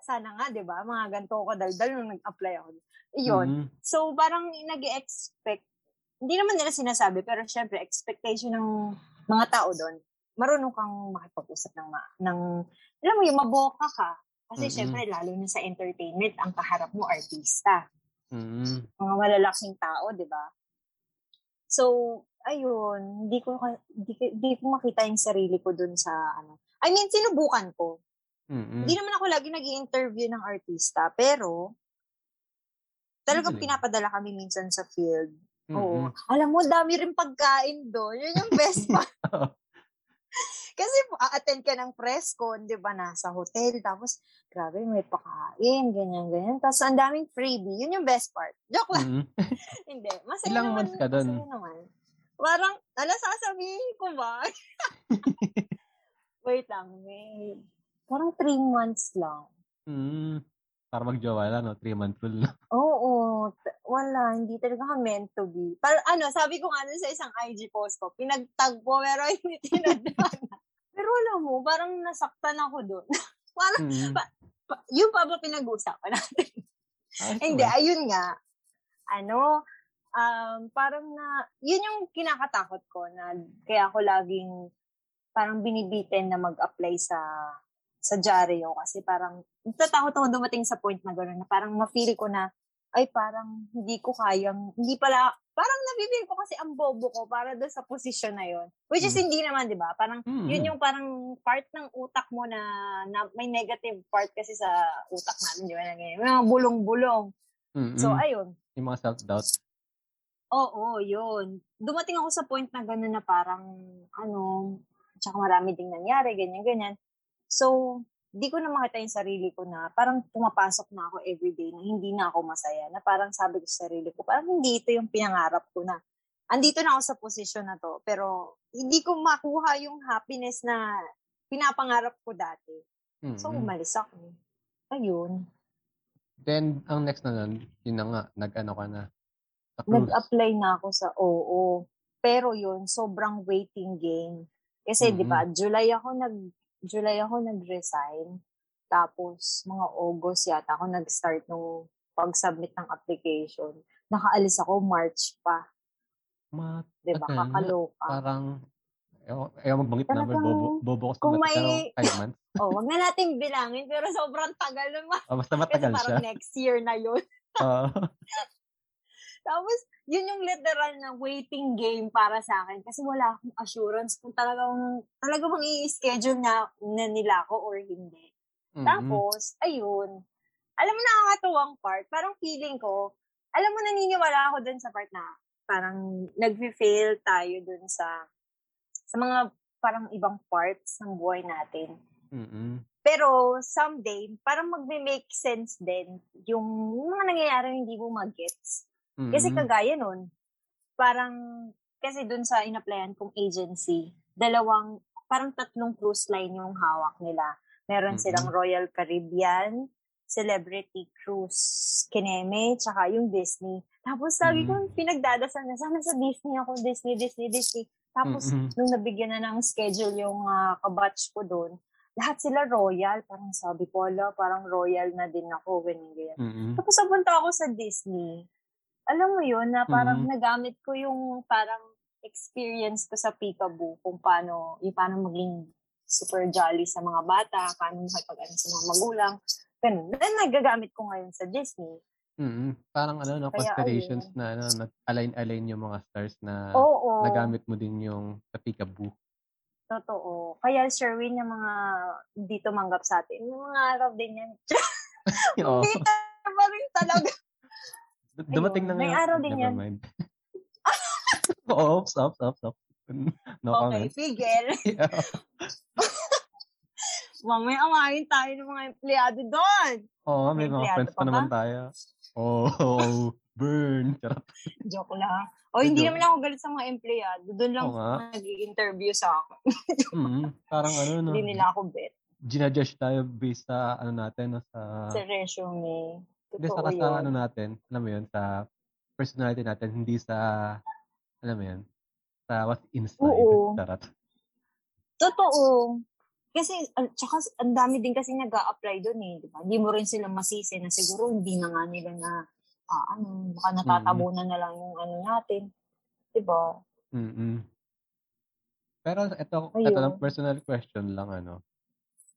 sana nga, 'di ba? Mga ganito ko kadaldal nung nag-apply ako. Iyon. Mm-mm. So, parang nag-expect, hindi naman nila sinasabi, pero syempre, expectation ng mga tao doon, marunong kang makipag-usap ng, ma- ng alam mo yung maboka ka. Kasi Mm-mm. syempre, lalo na sa entertainment, ang kaharap mo, artista. Mm-mm. Mga malalaking tao, di ba? So, ayun, hindi ko, hindi, ko- hindi ko makita yung sarili ko doon sa, ano. I mean, sinubukan ko. Mm-mm. Hindi naman ako lagi nag interview ng artista, pero talagang pinapadala kami minsan sa field. Mm-mm. Oo. Alam mo, dami rin pagkain doon. Yun yung best part. *laughs* *laughs* Kasi a-attend ka ng press con, di ba, nasa hotel. Tapos, grabe, may pakain, ganyan, ganyan. Tapos, ang daming freebie. Yun yung best part. Joke lang. Mm-mm. *laughs* Hindi. Masaya Ilang naman. months ka dun? Masaya naman. Parang, ala, sasabihin ko ba? *laughs* Wait lang, wait. Parang three months lang. Mm. Para magjowa lang, no? Three month rule. *laughs* Oo, t- wala, hindi talaga ka meant to be. Par ano, sabi ko nga dun sa isang IG post ko, pinagtagpo pero *laughs* hindi tinadhana. pero alam mo, parang nasaktan ako doon. *laughs* parang, Mm. pa, yun pa ba pinag-uusapan natin? Ah, hindi, ayun nga. Ano, um, parang na, yun yung kinakatakot ko na kaya ako laging parang binibitin na mag-apply sa sa Jareo kasi parang natatakot ako dumating sa point na gano'n na parang ma-feel ko na ay parang hindi ko kayang, hindi pala, parang nabibig ko kasi ang bobo ko para doon sa posisyon na yon Which is Mm. hindi naman, di ba? Parang Mm. yun yung parang part ng utak mo na, na may negative part kasi sa utak natin, di ba? Na ganyan. Mga bulong-bulong. Mm-mm. So, ayun. yung mga self-doubt. Oo, yun. Dumating ako sa point na gano'n na parang, ano, tsaka marami ding nangyari, ganyan-ganyan. So, di ko na makita yung sarili ko na parang pumapasok na ako everyday na hindi na ako masaya. Na parang sabi ko sa sarili ko, parang hindi ito yung pinangarap ko na. Andito na ako sa posisyon na to, pero hindi ko makuha yung happiness na pinapangarap ko dati. So, Mm. umalis ako. Ayun. Then, ang next na nun, yun na nga, nag-ano ka na. Nag-apply na ako sa oo. Pero yun, sobrang waiting game. Kasi, di ba, July ako nag July ako nag-resign. Tapos, mga August yata ako nag-start nung pag-submit ng application. Nakaalis ako March pa. Ma, Di ba? Tagal nga. Kakaloka. parang, ayaw, number, Talagang bobo, bobo ko sa kung mat- may- pero months. *laughs* oh, wag na natin bilangin, pero sobrang tagal naman. Oh, basta Kasi matagal siya. parang next year na yun. Oo. *laughs* Tapos, yun yung literal na waiting game para sa akin kasi wala akong assurance kung talagang talaga bang i-schedule na, na nila ako or hindi. Mm-mm. Tapos, ayun. Alam mo, nakakatuwang part. Parang feeling ko, alam mo, naniniwala ako dun sa part na parang nag-fail tayo dun sa sa mga parang ibang parts ng buhay natin. Mm-mm. Pero someday, parang magme-make sense din yung mga nangyayari hindi mo mag-gets. Kasi Mm-mm. kagaya nun, parang, kasi dun sa in-applyan kong agency, dalawang, parang tatlong cruise line yung hawak nila. Meron Mhm. silang Royal Caribbean, Celebrity Cruise Kineme, tsaka yung Disney. Tapos sabi ko, pinagdadasal na, sana sa Disney ako, Disney, Disney, Disney. Tapos, Mm-mm. nung nabigyan na ng schedule yung uh, kabatch ko doon, lahat sila royal. Parang sabi ko, ala, parang royal na din ako, ganyan, ganyan. Mm-mm. Tapos napunta ako sa Disney. Alam mo yun, na parang Mhm. nagamit ko yung parang experience ko sa Peekaboo kung paano, yung paano maging super jolly sa mga bata, paano makipag sa mga magulang. Ganun. Then, nagagamit ko ngayon sa Disney. Mm-mm. Parang ano, no, Kaya, ayun. na ano, nag-align-align yung mga stars na Oo, nagamit mo din yung sa Peekaboo. totoo. Kaya, Sherwin, yung mga hindi tumanggap sa atin, yung mga araw din yan. *laughs* Oo. Hindi pa rin talaga. Dumating na Ayun, may araw din yan. *laughs* Oo, stop, stop, stop. No okay, comment. figure. *laughs* Yeah. *laughs* Mamaya amahin tayo ng mga empleyado doon. Oo, may May mga friends pa pa naman tayo. Oh, burn. Charot. Joke lang. O, hindi Joke. naman ako galit sa mga empleyado. Doon lang nga. nag-interview sa akin. Mm, parang ano, no, Hindi nila ako bet. ginajudge tayo based sa ano natin, no, sa, Sa resume. Hindi Totoo saka sa yun. ano natin, alam mo yun, sa personality natin, hindi sa, alam mo yun, sa what's inside. Oo. Charot. Totoo. Kasi, an- tsaka, ang dami din kasi nag apply doon eh. Di ba? Hindi mo rin sila masisi na siguro hindi na nga nila na, ah, ano, baka natatabunan na lang yung ano natin. Di ba? Mm-mm. Pero ito, Ayun. ito lang, personal question lang, ano.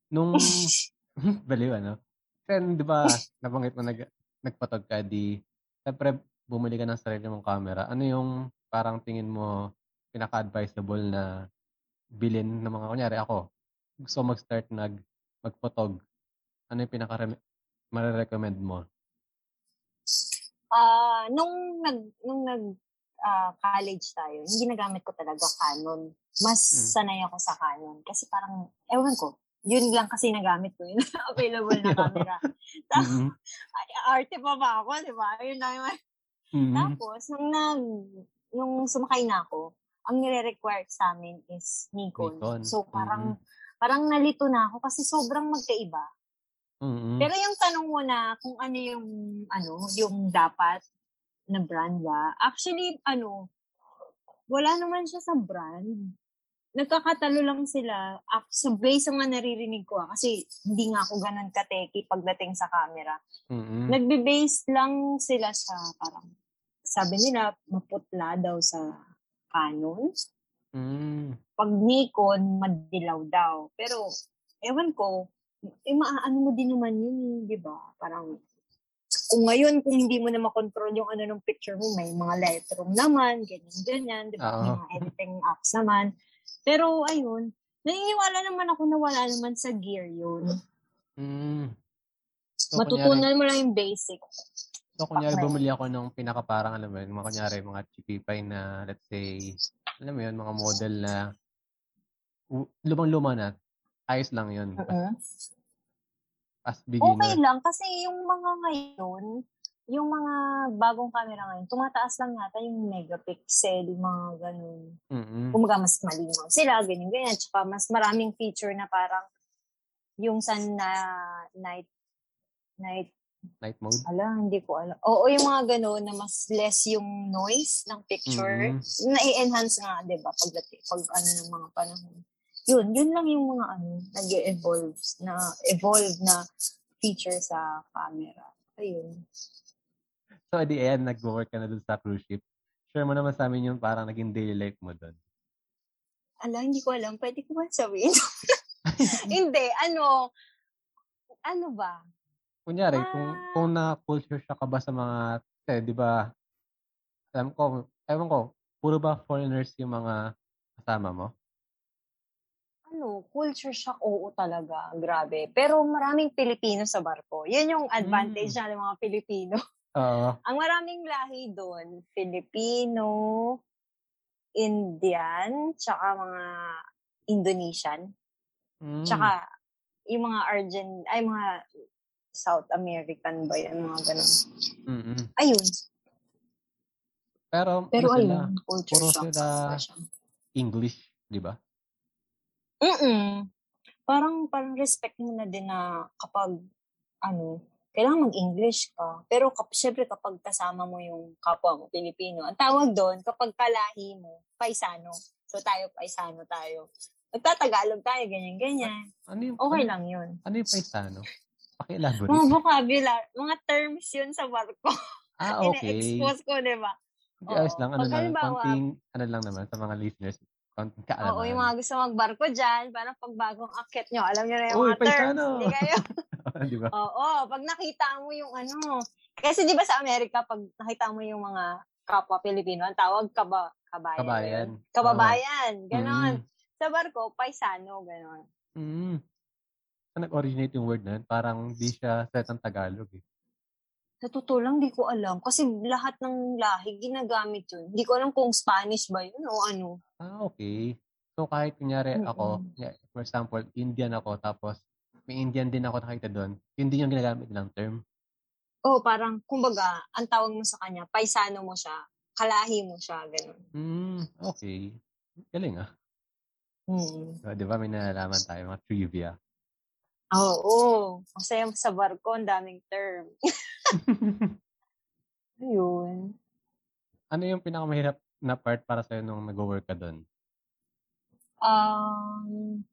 Nung, *laughs* *laughs* baliw, ano. Kasi, di ba, nabanggit mo, nag, nagpatog ka, di, siyempre, bumili ka ng sarili mong camera. Ano yung, parang tingin mo, pinaka-advisable na bilin ng mga, kunyari ako, gusto mag-start nag, magpotog. Ano yung pinaka marirecommend mo? Ah, nung nag nung nag ah, college tayo, yung ginagamit ko talaga Canon. Mas Mm. sanay ako sa Canon kasi parang ewan ko, yun lang kasi nagamit ko yun. *laughs* Available na camera. *laughs* Ta- Mm-mm. Ay, arte pa ba ako, di ba? Yun lang yung Mm-mm. Tapos, nung, nag, nung sumakay na ako, ang nire-require sa amin is Nikon. Nikon. So, parang, parang nalito na ako kasi sobrang magkaiba. Mm-mm. Pero yung tanong mo na kung ano yung, ano, yung dapat na brand ba, actually, ano, wala naman siya sa brand. Nagkakatalo lang sila. Based sa mga naririnig ko, ah, kasi hindi nga ako ganun kateki pagdating sa camera Mm-mm. nagbe-base lang sila sa parang sabi nila maputla daw sa Canon. Mm. Pag Nikon, madilaw daw. Pero, ewan ko, eh, maaano mo din naman yun, eh, di ba? Parang, kung ngayon, kung hindi mo na makontrol yung ano ng picture mo, may mga Lightroom naman, ganyan, ganyan, di ba? May Oo. mga editing apps naman. Pero, ayun, naniniwala naman ako na wala naman sa gear yun. Mm. So, kunyari, Matutunan mo lang yung basic. So, kunyari, Okay. bumili ako ng pinaka parang, alam mo yun, mga kunyari, mga chipipay na, let's say, alam mo yun, mga model na lumang-luma na, ayos lang yun. As, Mm-mm. as Okay beginner. lang kasi yung mga ngayon, yung mga bagong camera ngayon, tumataas lang yata yung megapixel, mga ganun. Mm-mm. Kumaga mas malinaw sila, ganyan, ganyan. Tsaka mas maraming feature na parang yung sa na night, night, Night mode. ala, hindi ko alam. Oo, yung mga ganun na mas less yung noise ng picture. Mm-mm. Na-enhance nga, di ba, pag, pag ano ng mga panahon. Yun, yun lang yung mga ano, nag-evolve na, evolve na feature sa camera. Ayun. So, at the end, nag-work ka na dun sa cruise ship. Share mo naman sa amin yung parang naging daily life mo dun. Ala, hindi ko alam. Pwede ko ba sabihin? *laughs* hindi, ano, ano ba? Kunyari, kung, Ah. kung na-culture shock ka ba sa mga, eh, di ba, alam ko, ewan ko, puro ba foreigners yung mga kasama mo? Ano, culture shock, oo talaga. Grabe. Pero maraming Pilipino sa barko. Yun yung advantage Mm. ng mga Pilipino. Oo. Ang maraming lahi doon, Filipino, Indian, tsaka mga Indonesian, Mm. tsaka yung mga Argent, ay mga South American ba yan, mga ganun. Mm-mm. Ayun. Pero, Pero ano sila, puro sila. English, di ba? Mm-mm. Parang, parang respect mo na din na kapag, ano, kailangan mag-English ka. Pero kap, syempre kapag kasama mo yung kapwa mo, Pilipino, ang tawag doon, kapag kalahi mo, paisano. So tayo, paisano tayo. Magtatagalog tayo, ganyan-ganyan. Ano yung, Okay ano, lang yun. ano yung paisano? Paki-elaborate. Mga vocabulary, mga terms yun sa barko. ah, *laughs* okay. Ine-expose ko, di ba? Hindi, ayos lang. Ano Pag lang, halimbawa- konting, ano lang naman, sa mga listeners, konting kaalaman. Oo, yung mga gusto magbarko dyan, parang pag bagong akit nyo, alam nyo na yung Uy, mga terms. paisano! Hindi kayo *laughs* *laughs* di ba? Oo, pag nakita mo yung ano. Kasi di ba sa Amerika, pag nakita mo yung mga kapwa Pilipino, ang tawag kaba, kabayan. ba Kabayan. Kababayan. Ganon. Mm. Sa barko, paisano, ganon. Mm. So, nag-originate yung word na yun, parang di siya set ng Tagalog eh. Sa totoo lang, di ko alam. Kasi lahat ng lahi, ginagamit yun. Hindi ko alam kung Spanish ba yun o ano. Ah, okay. So, kahit kunyari ako, Mm-mm. yeah, for example, Indian ako, tapos may Indian din ako nakita doon, yun din yung ginagamit nilang term. Oh, parang, kumbaga, ang tawag mo sa kanya, paisano mo siya, kalahi mo siya, ganon. Hmm, okay. Galing ah. Hmm. So, di ba may nalalaman tayo, mga trivia. Oo. Masaya sa barko, ang daming term. *laughs* Ayun. ano yung pinakamahirap na part para sa'yo nung nag-work ka doon? Um,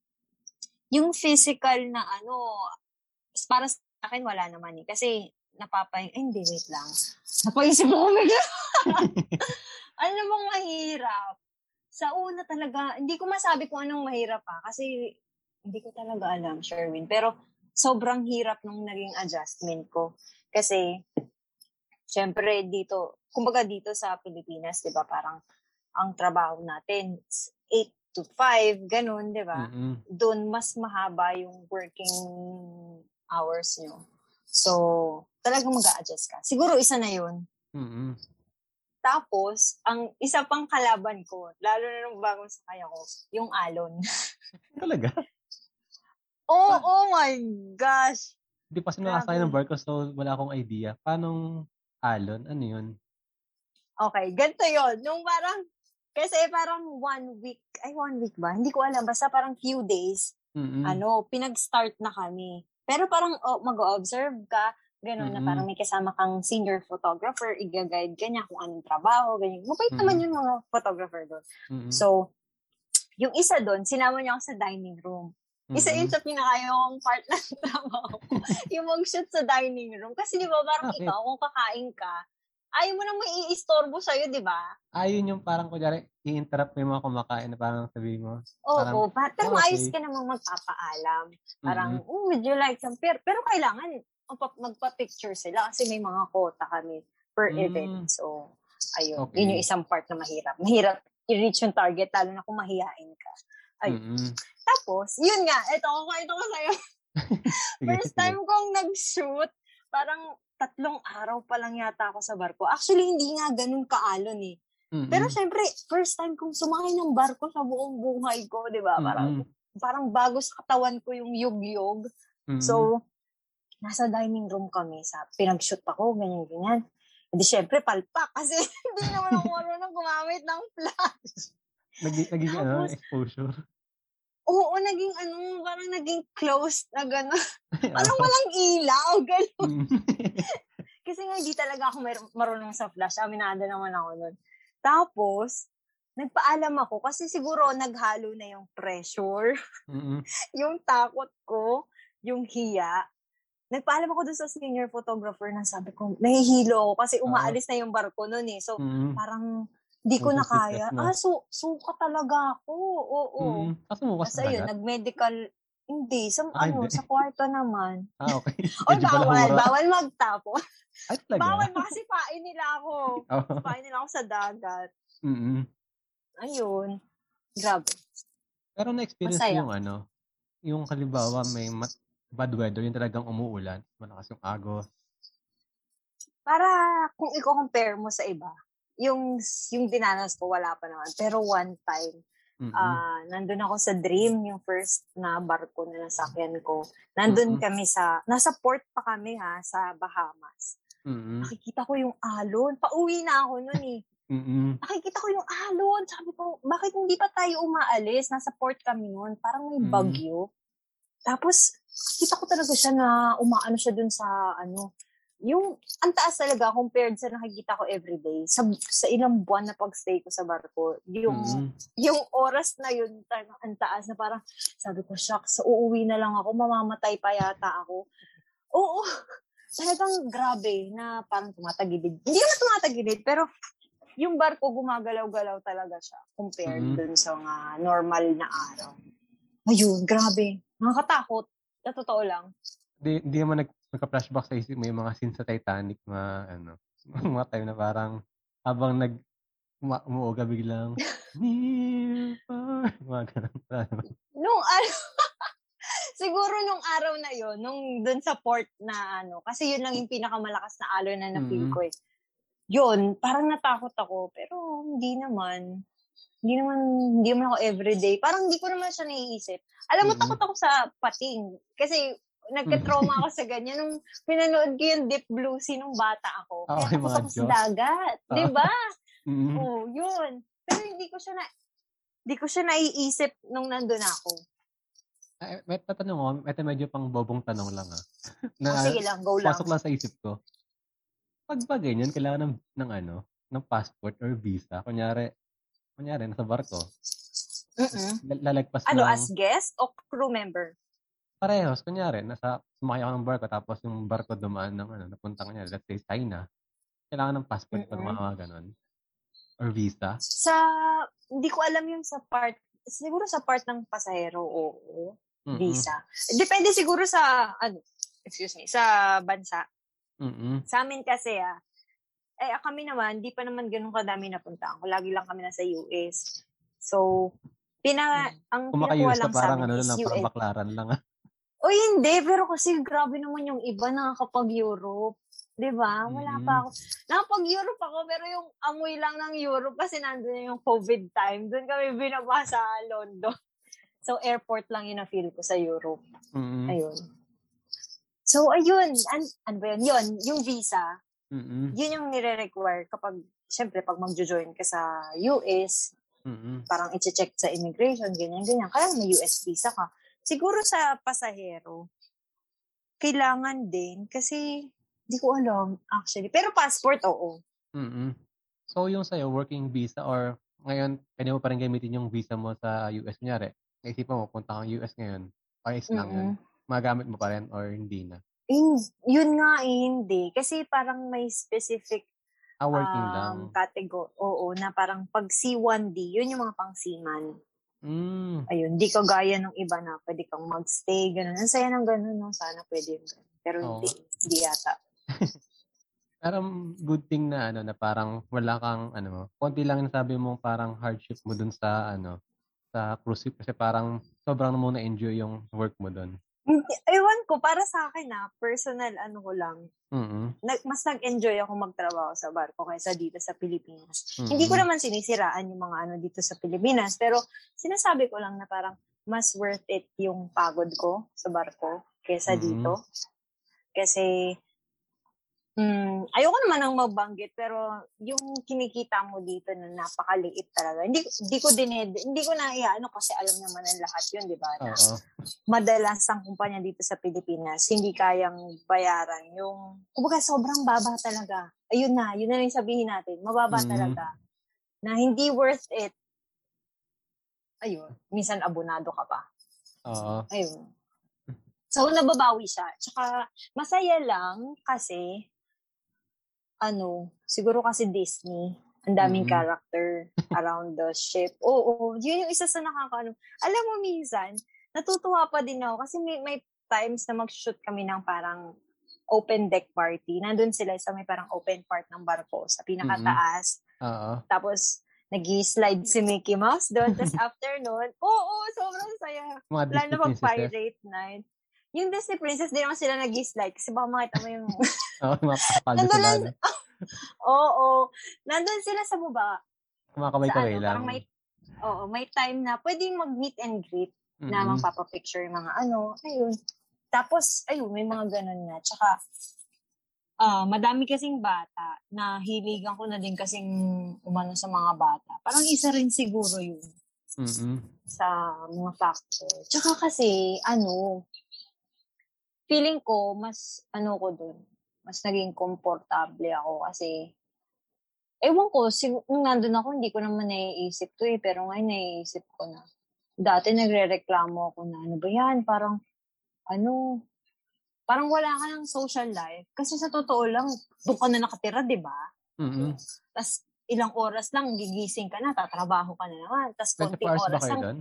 yung physical na ano, para sa akin wala naman eh. Kasi napapay, eh, hindi, wait lang. Napaisip ako bigla. *laughs* ano bang mahirap? Sa una talaga, hindi ko masabi kung anong mahirap pa. Kasi hindi ko talaga alam, Sherwin. Pero sobrang hirap nung naging adjustment ko. Kasi, syempre dito, kumbaga dito sa Pilipinas, di ba, parang ang trabaho natin, 8 to 5, ganun, di ba? Mm-mm. Doon mas mahaba yung working hours nyo. So, talagang mag adjust ka. Siguro isa na yun. Mm-mm. Tapos, ang isa pang kalaban ko, lalo na nung bagong sakay ako, yung alon. *laughs* Talaga? oh, oh my gosh! Hindi pa sinakasakay ng barko, so wala akong idea. Paano alon? Ano yun? Okay, ganito yon Nung parang, kasi parang one week, ay one week ba? Hindi ko alam. Basta parang few days, Mm-mm. ano, pinag-start na kami. Pero parang oh, mag-observe ka, gano'n na Mm-mm. parang may kasama kang senior photographer, i-guide ka niya kung anong trabaho, ganyan. Mabait naman Mm-mm. yung mga photographer doon. Mm-mm. So, yung isa doon, sinama niya ako sa dining room. Isa yun sa pinakayong part ng *laughs* trabaho. yung mag-shoot sa dining room. Kasi di ba parang Bakit? ikaw, kung kakain ka, ayaw mo nang may iistorbo sa'yo, di ba? Ah, yun yung parang, kunyari, i-interrupt mo yung mga kumakain na parang sabihin mo. Oo, Parang, oh, pero oh, maayos okay. ka namang magpapaalam. Parang, Mm-mm. oh, would you like some pero, pero kailangan magpa- magpa-picture sila kasi may mga quota kami per Mm. event. So, ayun. Okay. Yun yung isang part na mahirap. Mahirap i-reach yung target, lalo na kung mahihain ka. Ay. Mm-mm. Tapos, yun nga, ito, ito ko sa'yo. *laughs* First time kong nag-shoot, parang tatlong araw pa lang yata ako sa barko. Actually, hindi nga ganun kaalon eh. Mm. Pero syempre, first time kong sumakay ng barko sa buong buhay ko, di ba? Parang, Mm. parang bago sa katawan ko yung yug-yug. Mm. So, nasa dining room kami. Sa, pinag-shoot ako, ganyan-ganyan. Hindi, syempre, palpak. Kasi *laughs* hindi naman ako marunong gumamit ng flash. naging, naging ano, exposure. Oo, naging ano, parang naging closed na gano'n. *laughs* Parang Ah. walang ilaw, gano'n. Mm. *laughs* Kasi nga, hindi talaga ako mar- marunong sa flash. Aminado naman ako nun. Tapos, nagpaalam ako kasi siguro naghalo na yung pressure, Mm. *laughs* yung takot ko, yung hiya. Nagpaalam ako dun sa senior photographer na sabi ko, nahihilo ako kasi umaalis na yung barko nun eh. So, Mm. parang di ko na kaya. Ah, so, suka talaga ako. Oo. Mm. Kaso mo Kasi yun, nag-medical, hindi, sa, Ah, ano, hindi. sa kwarto naman. Ah, okay. *laughs* Pala bawal, bawal magtapo. Ay, talaga? bawal ba kasi pain nila ako. *laughs* Oo. Pain nila ako sa dagat. Mm. Ayun. Grabe. Pero na-experience Masaya. yung ano, yung halimbawa may mat- bad weather, yung talagang umuulan, malakas yung agos. Para kung i-compare mo sa iba, yung yung dinanas ko wala pa naman. Pero one time, Mm. ah nandun ako sa Dream, yung first na barko na nasakyan ko. Nandun Mm-mm. kami sa, nasa port pa kami ha, sa Bahamas. Mm. Nakikita ko yung alon. Pauwi na ako nun eh. Mm. Nakikita ko yung alon. Sabi ko, bakit hindi pa tayo umaalis? Nasa port kami nun. Parang may Mm. bagyo. Tapos, kita ko talaga siya na umaano siya dun sa, ano, yung, ang taas talaga compared sa nakikita ko everyday. Sa, sa ilang buwan na pagstay ko sa barko, yung, Mm. yung oras na yun, talagang ang taas na parang, sabi ko, shucks, uuwi na lang ako, mamamatay pa yata ako. Oo, *laughs* talagang grabe na parang tumatagilid. Hindi naman tumatagilid, pero yung barko gumagalaw-galaw talaga siya compared Mhm. dun sa mga normal na araw. Ayun, grabe. Nakakatakot. Sa totoo lang. Di, di naman nag, nagka-flashback sa isip mo yung mga scenes sa Titanic, mga ano, *laughs* mga time na parang habang nag uma- umuuga biglang *laughs* near far mga ganun. Nung ano, *laughs* siguro nung araw na yon nung dun sa port na ano, kasi yun lang yung pinakamalakas na alon na na-feel Mhm. ko eh. Yun, parang natakot ako, pero hindi naman. Hindi naman, hindi naman ako everyday. Parang hindi ko naman siya naiisip. Alam mo, Mhm. takot ako sa pating. Kasi nagka-trauma ako sa ganyan. Nung pinanood ko yung Deep Blue Sea nung bata ako. Ah, Kaya ako sa dagat. Ah. Di ba? *laughs* Mm. Oo, yun. Pero hindi ko siya na, hindi ko siya naiisip nung nandun ako. Ay, may tatanong ko, ito medyo pang bobong tanong lang ah. Na, Na, sige lang, go lang. pasok lang sa isip ko. Pag ba ganyan, kailangan ng, ng ano, ng passport or visa. Kunyari, kunyari, nasa barko. Lal- Lalagpas Ano, ng, as guest o crew member? Parehos. Kunyari, nasa, sumakay ako ng barko, tapos yung barko dumaan ng, ano, napunta kanya, let's say, China. Kailangan ng passport pag Mm-mm. mga ganon. Or visa. Sa, hindi ko alam yung sa part, siguro sa part ng pasahero, oo, Mm-mm. visa. Depende siguro sa, ano, excuse me, sa bansa. Mm-mm. Sa amin kasi, ah, eh, kami naman, di pa naman ganun kadami napuntahan ko. Lagi lang kami nasa US. So, pina, ang Kung pinakuha ka, lang sa parang amin ano is lang, parang US. baklaran lang. ah. O hindi, pero kasi grabe naman yung iba nakakapag-Europe. 'Di ba? Wala Mm. pa ako. Nakapag-Europe ako, pero yung amoy lang ng Europe kasi nandun na yung COVID time. Doon kami binaba sa London. *laughs* So, airport lang yun na-feel ko sa Europe. Mm-mm. Ayun. So, ayun. An ano ba yun? Yun, yung visa, Mm-mm. yun yung nire-require kapag, syempre, pag magjo-join ka sa US, Mm-mm. parang i-check sa immigration, ganyan-ganyan. Kaya may US visa ka. Siguro sa pasahero, kailangan din kasi di ko alam actually. Pero passport, oo. Mm. So, yung sa'yo, working visa or ngayon, pwede mo pa rin gamitin yung visa mo sa US. Kunyari, naisipan mo, punta kang US ngayon. Ayos lang yun. Mm-mm. Magamit mo pa rin or hindi na. Yun, yun nga eh, hindi. Kasi parang may specific Ah, working lang. um, category. Oo, na parang pag C1D, yun yung mga pang seaman. Mm. Ayun, di ka gaya ng iba na pwede kang magstay, ganun. Ang saya ng ganun, no? Sana pwede yung ganun. Pero Oo. hindi, hindi yata. *laughs* Parang good thing na ano na parang wala kang ano. Konti lang yung sabi mo parang hardship mo dun sa ano sa cruise kasi parang sobrang mo na-enjoy yung work mo dun. Hindi, ewan ko, para sa akin na, personal, ano ko lang, Mm. nag, mas nag-enjoy ako magtrabaho sa barko kaysa dito sa Pilipinas. Hindi ko Mm. naman sinisiraan yung mga ano dito sa Pilipinas, pero sinasabi ko lang na parang mas worth it yung pagod ko sa barko kaysa Mm. dito. Kasi, mm, ayoko naman ang mabanggit, pero yung kinikita mo dito na napakaliit talaga. Hindi, hindi ko din, hindi ko na iyaano kasi alam naman ang lahat yun, di ba? Na Oo. madalas ang kumpanya dito sa Pilipinas, hindi kayang bayaran yung, kumbaga sobrang baba talaga. Ayun na, yun na rin sabihin natin, mababa Mm. talaga. Na hindi worth it. Ayun, minsan abonado ka pa. Oo. Ayun. So, nababawi siya. Tsaka, masaya lang kasi, ano, siguro kasi Disney, ang daming Mm. character *laughs* around the ship. Oo, yun yung isa sa nakakaano. Alam mo, minsan, natutuwa pa din ako kasi may, may times na mag-shoot kami ng parang open deck party. Nandun sila sa may parang open part ng barko sa pinakataas. Oo. Tapos, nag slide si Mickey Mouse doon. Tapos *laughs* after nun, oo, sobrang saya. Mga Lalo na Disney pag princesses. pirate night. Yung Disney Princess, di naman sila nag-slide kasi baka makita mo yung... *laughs* Oo, *laughs* Nandun sila. *laughs* Oo, nandun sila sa baba. Sa Kumakabay-kabay ano, lang. parang may, oo, may time na pwedeng mag-meet and greet na Mm-mm. magpapapicture yung mga ano. Ayun. Tapos, ayun, may mga ganun na. Tsaka, ah madami kasing bata na hiligan ko na din kasing umano sa mga bata. Parang isa rin siguro yun Mm-mm. sa mga factor. Tsaka kasi, ano, feeling ko, mas, ano ko dun, mas naging komportable ako kasi, ewan ko, sig- nung nandun ako, hindi ko naman naiisip to eh, pero ngayon naiisip ko na. Dati nagre-reklamo ako na, ano ba yan, parang, ano, parang wala ka ng social life. Kasi sa totoo lang, doon ka na nakatira, di ba? Mm-mm. Tapos, ilang oras lang, gigising ka na, tatrabaho ka na naman. Tapos, 24 konting hours ba oras lang, doon?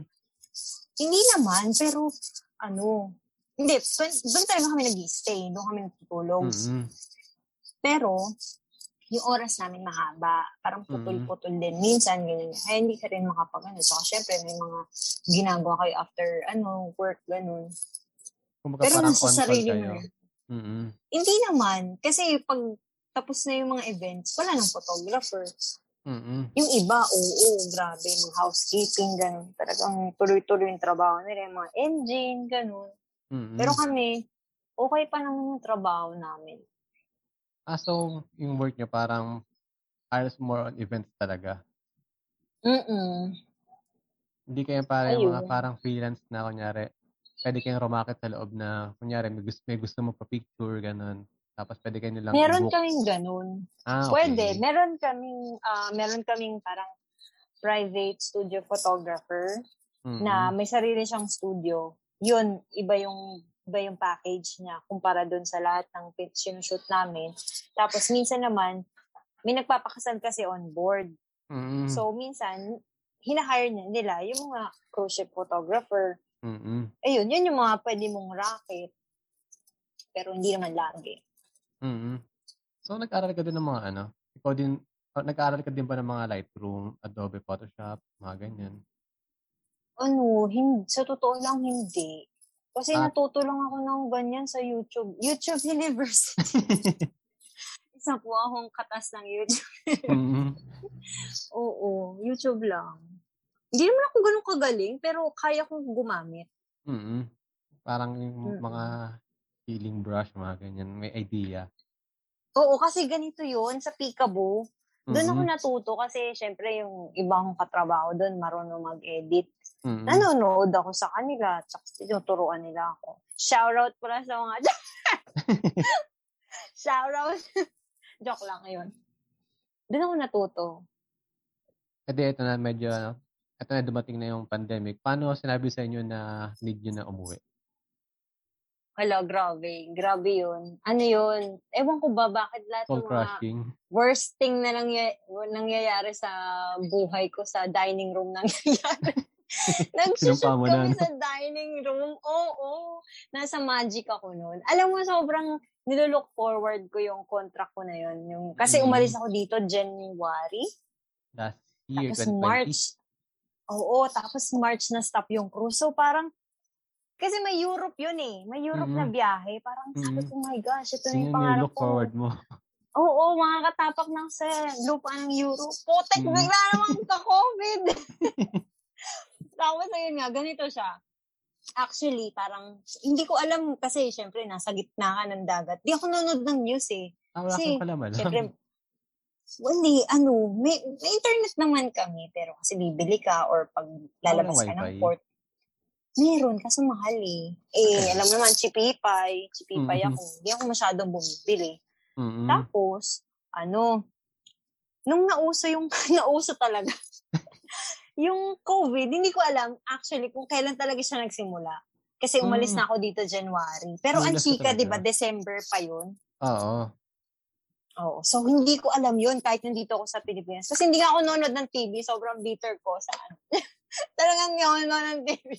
hindi naman, pero ano, hindi, doon- doon talaga kami nag-stay, doon kami natutulog. Mm-mm. Pero, yung oras namin mahaba, parang putol-putol din. Minsan, ganyan. Kaya hindi ka rin makapag ano. So, syempre, may mga ginagawa kayo after, ano, work, ganun. Kumbaga Pero nasa sarili mo. Mm-mm. Hindi naman. Kasi pag tapos na yung mga events, wala nang photographer. Mm-mm. Yung iba, oo, grabe, mga housekeeping, ganun. Talagang tuloy-tuloy yung trabaho nila, yung mga engine, ganun. Pero kami, okay pa naman yung trabaho namin. Ah, so, yung work niya parang halos more on events talaga. Mm-mm. Hindi kayo parang yung mga Ayun. parang freelance na kunyari, pwede kayong rumakit sa loob na, kunyari, may gusto, may gusto mo pa picture, ganun. Tapos pwede kayo nilang Meron i-book. kaming ganun. Ah, okay. Pwede. Meron kaming, ah, meron kaming parang private studio photographer na may sarili siyang studio. Yun, iba yung iba yung package niya kumpara doon sa lahat ng sinushoot namin. Tapos minsan naman, may nagpapakasal kasi on board. Mm-mm. So minsan, hinahire nila yung mga cruise ship photographer. Mm-mm. Ayun, yun yung mga pwede mong racket. Pero hindi naman lagi. Mm-mm. So, nag-aral ka din ng mga ano? Ikaw din, nag-aral ka din ba ng mga Lightroom, Adobe Photoshop, mga ganyan? Ano, hindi, sa totoo lang hindi. Kasi Ah. natuto lang ako ng ganyan sa YouTube. YouTube University. *laughs* Isa po akong katas ng YouTube. Mm-mm. *laughs* Oo, YouTube lang. Hindi naman ako ganun kagaling, pero kaya kong gumamit. Mm-mm. Parang yung Mm-mm. mga healing brush, mga ganyan. May idea. Oo, kasi ganito yun sa Peekaboo. Doon ako Mm-mm. natuto kasi syempre yung ibang katrabaho doon marunong mag-edit. Mm-mm. Nanonood ako sa kanila at tinuturuan nila ako. Shoutout pala sa mga... *laughs* Shoutout! *laughs* Joke lang yun. Doon ako natuto. E di, ito na medyo, ano, ito na dumating na yung pandemic. Paano sinabi sa inyo na need nyo na umuwi? Hala, grabe. Grabe yun. Ano yun? Ewan ko ba bakit lahat Soul ng mga crushing. worst thing na nangya- nangyayari sa buhay ko sa dining room *laughs* nangyayari. *laughs* Nagsushoot Sinumpa mo na, kami sa dining room. Oo, Nasa magic ako noon. Alam mo, sobrang nilook forward ko yung contract ko na yun. Yung, kasi Mm. umalis ako dito January. Last year, Tapos 2020. March. Oo, tapos March na stop yung cruise. So parang, Kasi may Europe yun eh. May Europe na Mm. biyahe. Parang sabi Mm. ko, my gosh, ito na Yun yung pangarap look ko. forward mo. Oo, mga katapak ng sa lupa ng Europe. Putek, Mm. bigla naman *laughs* ka-COVID. *laughs* Tapos ayun nga, ganito siya. Actually, parang, hindi ko alam kasi syempre nasa gitna ka ng dagat. Di ako nanonood ng news eh. Ah, wala Kasi, kang kalaman. Syempre, hindi, ano, may, may internet naman kami, pero kasi bibili ka or pag lalabas ka ng port, meron, kaso mahal eh. Eh, alam mo naman, chipipay, chipipay Mhm. ako. Hindi ako masyadong bumibili. Mm-mm. Tapos, ano, nung nauso yung, *laughs* nauso talaga, *laughs* yung COVID, hindi ko alam actually kung kailan talaga siya nagsimula. Kasi umalis Mm. na ako dito January. Pero ang chika, di ba. December pa yun. Oo. Oo. So, hindi ko alam yun kahit nandito ako sa Pilipinas. Kasi hindi nga ako nanonood ng TV. Sobrang bitter ko sa ano. *laughs* Talagang hindi ako nanonood ng TV.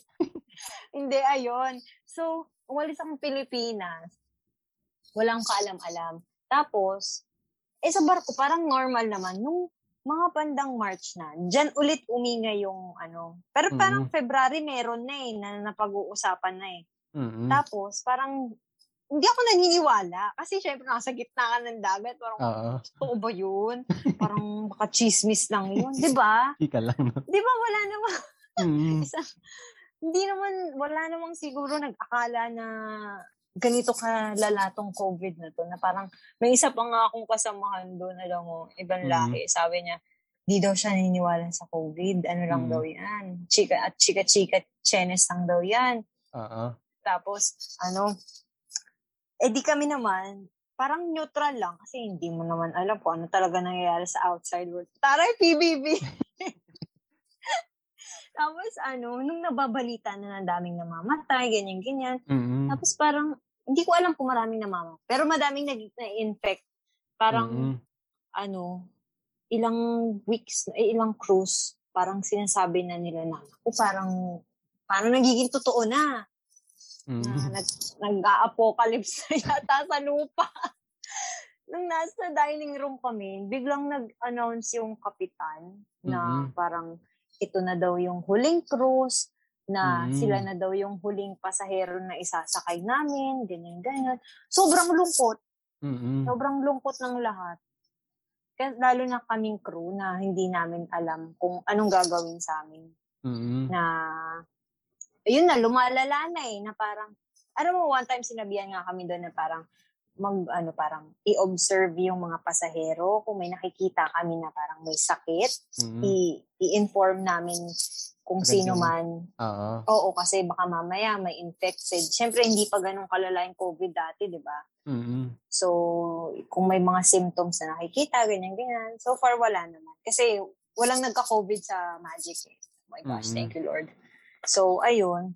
Hindi, ayun. So, umalis akong Pilipinas. Walang kaalam-alam. Tapos, eh sa barko, parang normal naman. Nung mga bandang March na, dyan ulit umingay yung ano. Pero parang Mm. February meron na eh, na napag-uusapan na eh. Mm-mm. Tapos, parang, hindi ako naniniwala. Kasi syempre, nasa gitna ka ng dagat. Parang, Oo. totoo ba yun? *laughs* Parang baka chismis lang yun. Di ba? Chika lang. Di ba wala namang, Mm-mm. *laughs* hindi naman, wala namang siguro nag-akala na ganito ka lalatong COVID na to. Na parang, may isa pa nga akong kasamahan doon, alam mo, ibang lahi. Sabi niya, di daw siya naniniwala sa COVID. Ano lang Mm. daw yan. Chika at chika-chika, chenes lang daw yan. Oo. Tapos, ano, eh di kami naman, parang neutral lang kasi hindi mo naman alam kung ano talaga nangyayari sa outside world. Taray, PBB! *laughs* Tapos, ano, nung nababalita na ng daming namamatay, ganyan-ganyan. Mm-mm. Tapos parang, hindi ko alam kung maraming namamatay. Pero madaming nag- na-infect. Parang, Mm-mm. ano, ilang weeks, eh, ilang cruise, parang sinasabi na nila na, o parang, parang nagiging totoo na na Mm-mm. nag, nag-a-apocalypse na *laughs* yata sa lupa. Nung nasa dining room kami, biglang nag-announce yung kapitan na Mhm. parang ito na daw yung huling cruise, na Mhm. sila na daw yung huling pasahero na isasakay namin, ganyan-ganyan. Sobrang lungkot. Mm-mm. Sobrang lungkot ng lahat. Kaya lalo na kaming crew na hindi namin alam kung anong gagawin sa amin Mm-mm. na yun na, lumalala na eh, na parang, alam mo, one time sinabihan nga kami doon na parang, mag, ano, parang, i-observe yung mga pasahero, kung may nakikita kami na parang may sakit, Mm-mm. i- i-inform namin kung Agad sino yung- man. Oo. Oo, kasi baka mamaya may infected. Siyempre, hindi pa ganun kalala yung COVID dati, di ba? Mm-mm. So, kung may mga symptoms na nakikita, ganyan-ganyan. So far, wala naman. Kasi walang nagka-COVID sa Magic eh. Oh my gosh, Mhm. thank you Lord. So, ayun.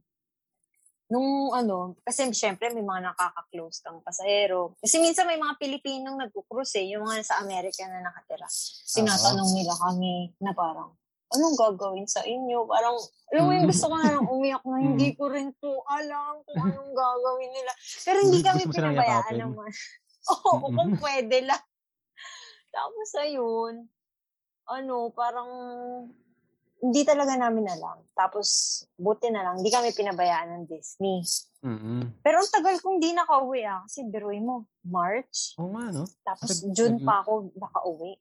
Nung ano, kasi syempre may mga nakaka-close kang pasahero. Kasi minsan may mga Pilipinong nagko-cruise eh, yung mga sa Amerika na nakatira. Tinatanong nila kami na parang, anong gagawin sa inyo? Parang, alam mo yung Mm. gusto ko na lang umiyak na hindi ko rin po alam kung anong gagawin nila. Pero hindi kami pinabayaan naman. *laughs* Oo, kung pwede lang. *laughs* Tapos ayun, ano, parang hindi talaga namin alam. Tapos, buti na lang, hindi kami pinabayaan ng Disney. Mm-mm. Pero ang tagal kong di nakauwi ah. Kasi biruin mo, March. Oo nga, no? Tapos Nag- June pa ako nakauwi.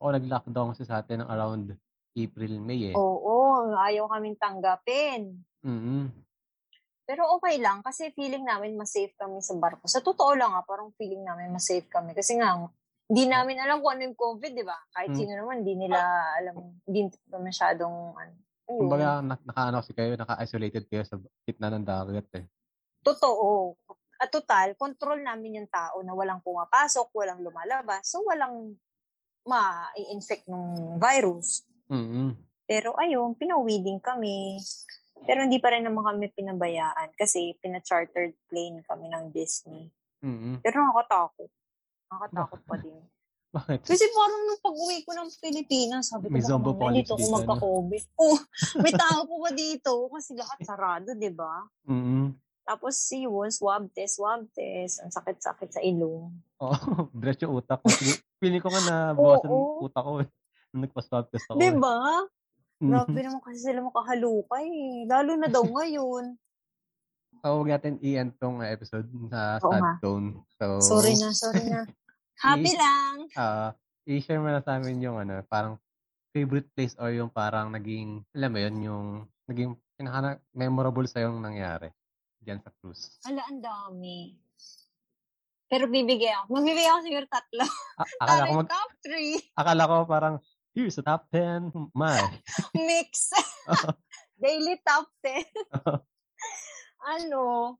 O, nag-lockdown kasi sa atin ng around April, May eh. Oo, ayaw kaming tanggapin. Mm-mm. Pero okay lang kasi feeling namin mas safe kami sa barko. Sa totoo lang ah, parang feeling namin mas safe kami. Kasi nga, hindi namin alam kung ano yung COVID, di ba? Kahit Hmm. sino naman, hindi nila alam, hindi pa masyadong, ano, ayun. Kumbaga, na, naka-ano kasi kayo, naka-isolated kayo sa gitna ng dagat eh. Totoo. At total, control namin yung tao na walang pumapasok, walang lumalabas. So, walang ma-infect ng virus. Mm-mm. Pero ayun, pinauwi din kami. Pero hindi pa rin naman kami pinabayaan kasi pina-chartered plane kami ng Disney. Mm-mm. Pero nakakatakot. Nakakatakot pa din. *laughs* Bakit? Kasi parang nung pag-uwi ko ng Pilipinas, sabi ko, May apocalypse dito ako magka-COVID. Oh, *laughs* may tao po ba dito? Kasi lahat sarado, di ba? Mm-mm. Tapos yun, swab test, swab test. Ang sakit-sakit sa ilong. Oo, *laughs* diretso utak ko. Feeling ko nga na bawasan Oo. utak ko eh. Nung nagpa-swab test ako. Di eh. ba? Mm. Grabe naman kasi sila makahalukay. eh. Lalo na daw ngayon. So, huwag natin i-end tong episode sa Oo sad nga. tone. So, Sorry na, sorry na. *laughs* Happy lang. ah i-share mo na sa amin yung ano, parang favorite place or yung parang naging, alam mo yun, yung naging pinaka memorable sa yung nangyari diyan sa cruise. Hala, ang dami. Pero bibigay ako. Magbibigay ako siguro tatlo. A- *laughs* akala ko mag, top three. akala ko parang here's the top 10. My. *laughs* Mix. Daily top 10. Ano,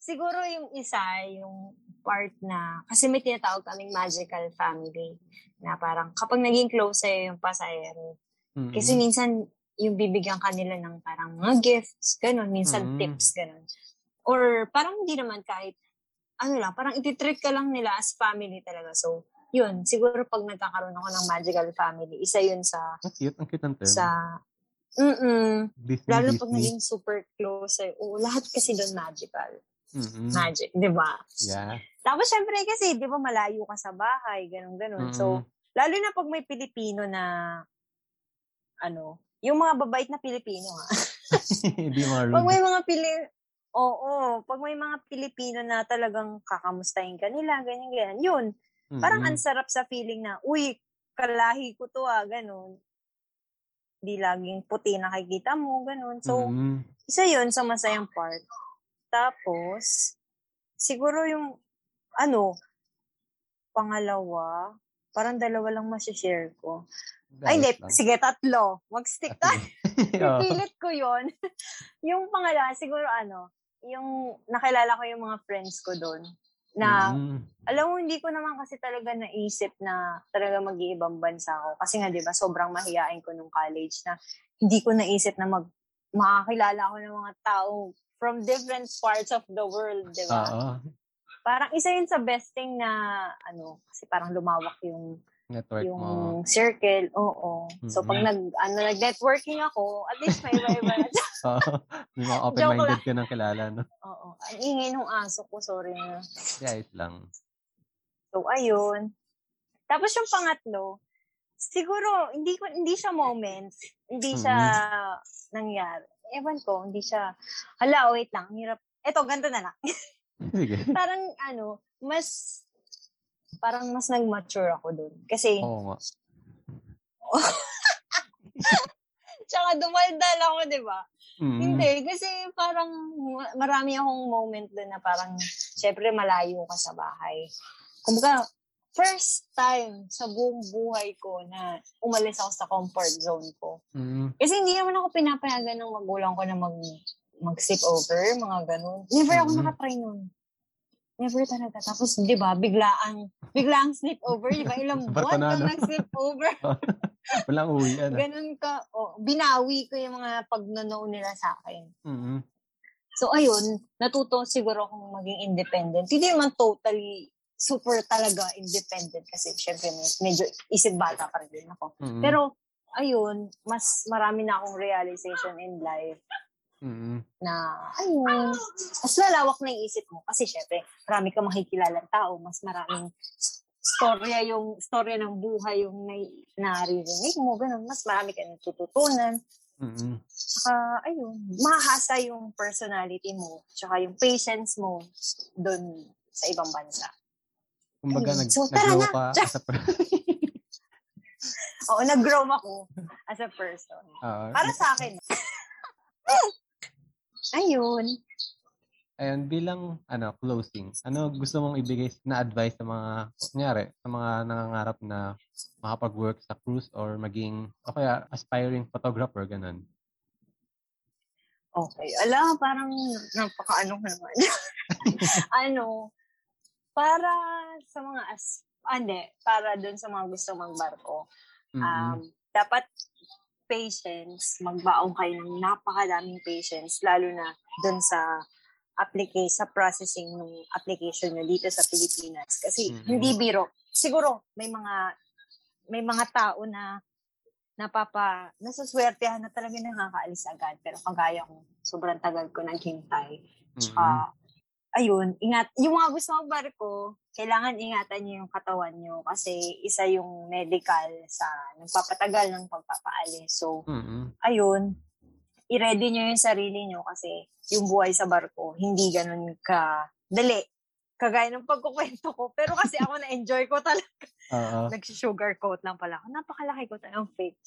siguro yung isa, yung part na, kasi may tinatawag kaming magical family na parang kapag naging close sa'yo yung pasahero, Mm-mm. kasi minsan yung bibigyan kanila ng parang mga gifts, ganun, minsan Mm. tips, ganun. Or parang hindi naman kahit, ano lang, parang ititreat ka lang nila as family talaga. So, yun, siguro pag nagkakaroon ako ng magical family, isa yun sa, Ang cute, ang cute ng term. sa, mm Disney, Lalo Disney. pag naging super close sa'yo. Oo, lahat kasi doon magical. Mm-mm. Magic, di ba? Yeah. Tapos syempre kasi, di ba malayo ka sa bahay, ganun ganun. So, Mm-mm. lalo na pag may Pilipino na, ano, yung mga babait na Pilipino ha. *laughs* Hindi mga pag may mga Pili... Oo, pag may mga Pilipino na talagang kakamustahin ka nila, ganyan, ganyan. Yun, parang Mm-mm. ang sarap sa feeling na, uy, kalahi ko to ah, ganun. Di laging puti nakikita mo, ganun. So, Mm-mm. isa yun sa masayang part. Tapos, siguro yung, ano, pangalawa, parang dalawa lang masishare ko. Ay, hindi. Sige, tatlo. Mag-stick ka. *laughs* Oo. Pipilit ko yon *laughs* yung pangalawa, siguro ano, yung nakilala ko yung mga friends ko doon. Na, Mm-mm. alam mo, hindi ko naman kasi talaga naisip na talaga mag-iibang bansa ako. Kasi nga, di ba, sobrang mahihain ko nung college na hindi ko naisip na mag makakilala ako ng mga tao from different parts of the world, di ba? Oo. Parang isa yun sa best thing na, ano, kasi parang lumawak yung Network yung mo. circle, oo. So, pag Mhm. nag, ano, nag-networking ako, at least may iba-iba *laughs* na. Oo. May mga *laughs* open-minded ka ng kilala, no? oo. Ang ingay ng aso ko, sorry na. Guys lang. So, ayun. Tapos yung pangatlo, siguro, hindi ko hindi siya moments. Hindi siya nangyari. Ewan ko, hindi siya, hala, wait lang, ang hirap. Eto, ganito na lang. *laughs* Sige. parang, ano, mas, parang mas nag-mature ako dun. Kasi, Oo nga. *laughs* tsaka dumaldal ako, di ba? Mm. Hindi, kasi parang ma- marami akong moment doon na parang, syempre malayo ka sa bahay. Kumbaga, first time sa buong buhay ko na umalis ako sa comfort zone ko. Mm. Kasi hindi naman ako pinapayagan ng magulang ko na mag, mag-sleep over, mga ganun. Never ako Mhm. nakatry nun. Never talaga. Tapos, di ba, biglaang, biglaang sleep over, di ba? Ilang *laughs* buwan kang Bartonado. nag-sleep over. *laughs* Walang uwi, ano? Ganun ka. Oh, binawi ko yung mga pagnono nila sa akin. Mm. So, ayun, natuto siguro akong maging independent. Hindi naman totally super talaga independent kasi syempre med- medyo isip bata pa rin ako. Mm. Pero, ayun, mas marami na akong realization in life Mm. na, ayun, mas lalawak na yung isip mo. Kasi syempre, marami ka makikilalang tao, mas maraming storya yung storya ng buhay yung na, naririnig mo, ganun. Mas marami ka natututunan. Mm. Saka, ayun, mahasa yung personality mo, tsaka yung patience mo doon sa ibang bansa. Kumbaga, Ayun. nag, So, nag-grow na. ka as a per- *laughs* Oo, nag-grow ako as a person. Ah, Para sa akin. *laughs* ayun. Ayun, bilang ano, closing, ano gusto mong ibigay na advice sa mga, kunyari, sa mga nangangarap na makapag-work sa cruise or maging, o kaya aspiring photographer, ganun. Okay. Ala, parang napaka-ano ka naman. *laughs* ano, para sa mga as, ah, hindi, para doon sa mga gusto magbarko, Mm-mm. um, dapat patience, magbaong kayo ng napakadaming patience, lalo na doon sa application, sa processing ng application nyo dito sa Pilipinas. Kasi Mhm. hindi biro. Siguro, may mga may mga tao na napapa, nasaswertehan na talaga nakakaalis agad. Pero kagaya ko, sobrang tagal ko naghintay. Tsaka, ayun, ingat, yung mga gusto magbarko, kailangan ingatan nyo yung katawan nyo kasi isa yung medical sa nagpapatagal ng pagpapaalis. So, Mm-mm. ayun, i-ready nyo yung sarili nyo kasi yung buhay sa barko, hindi ganun ka dali. Kagaya ng pagkukwento ko. Pero kasi ako na-enjoy ko talaga. *laughs* Oo. Nag-sugar coat lang pala ako. Napakalaki ko talagang fake.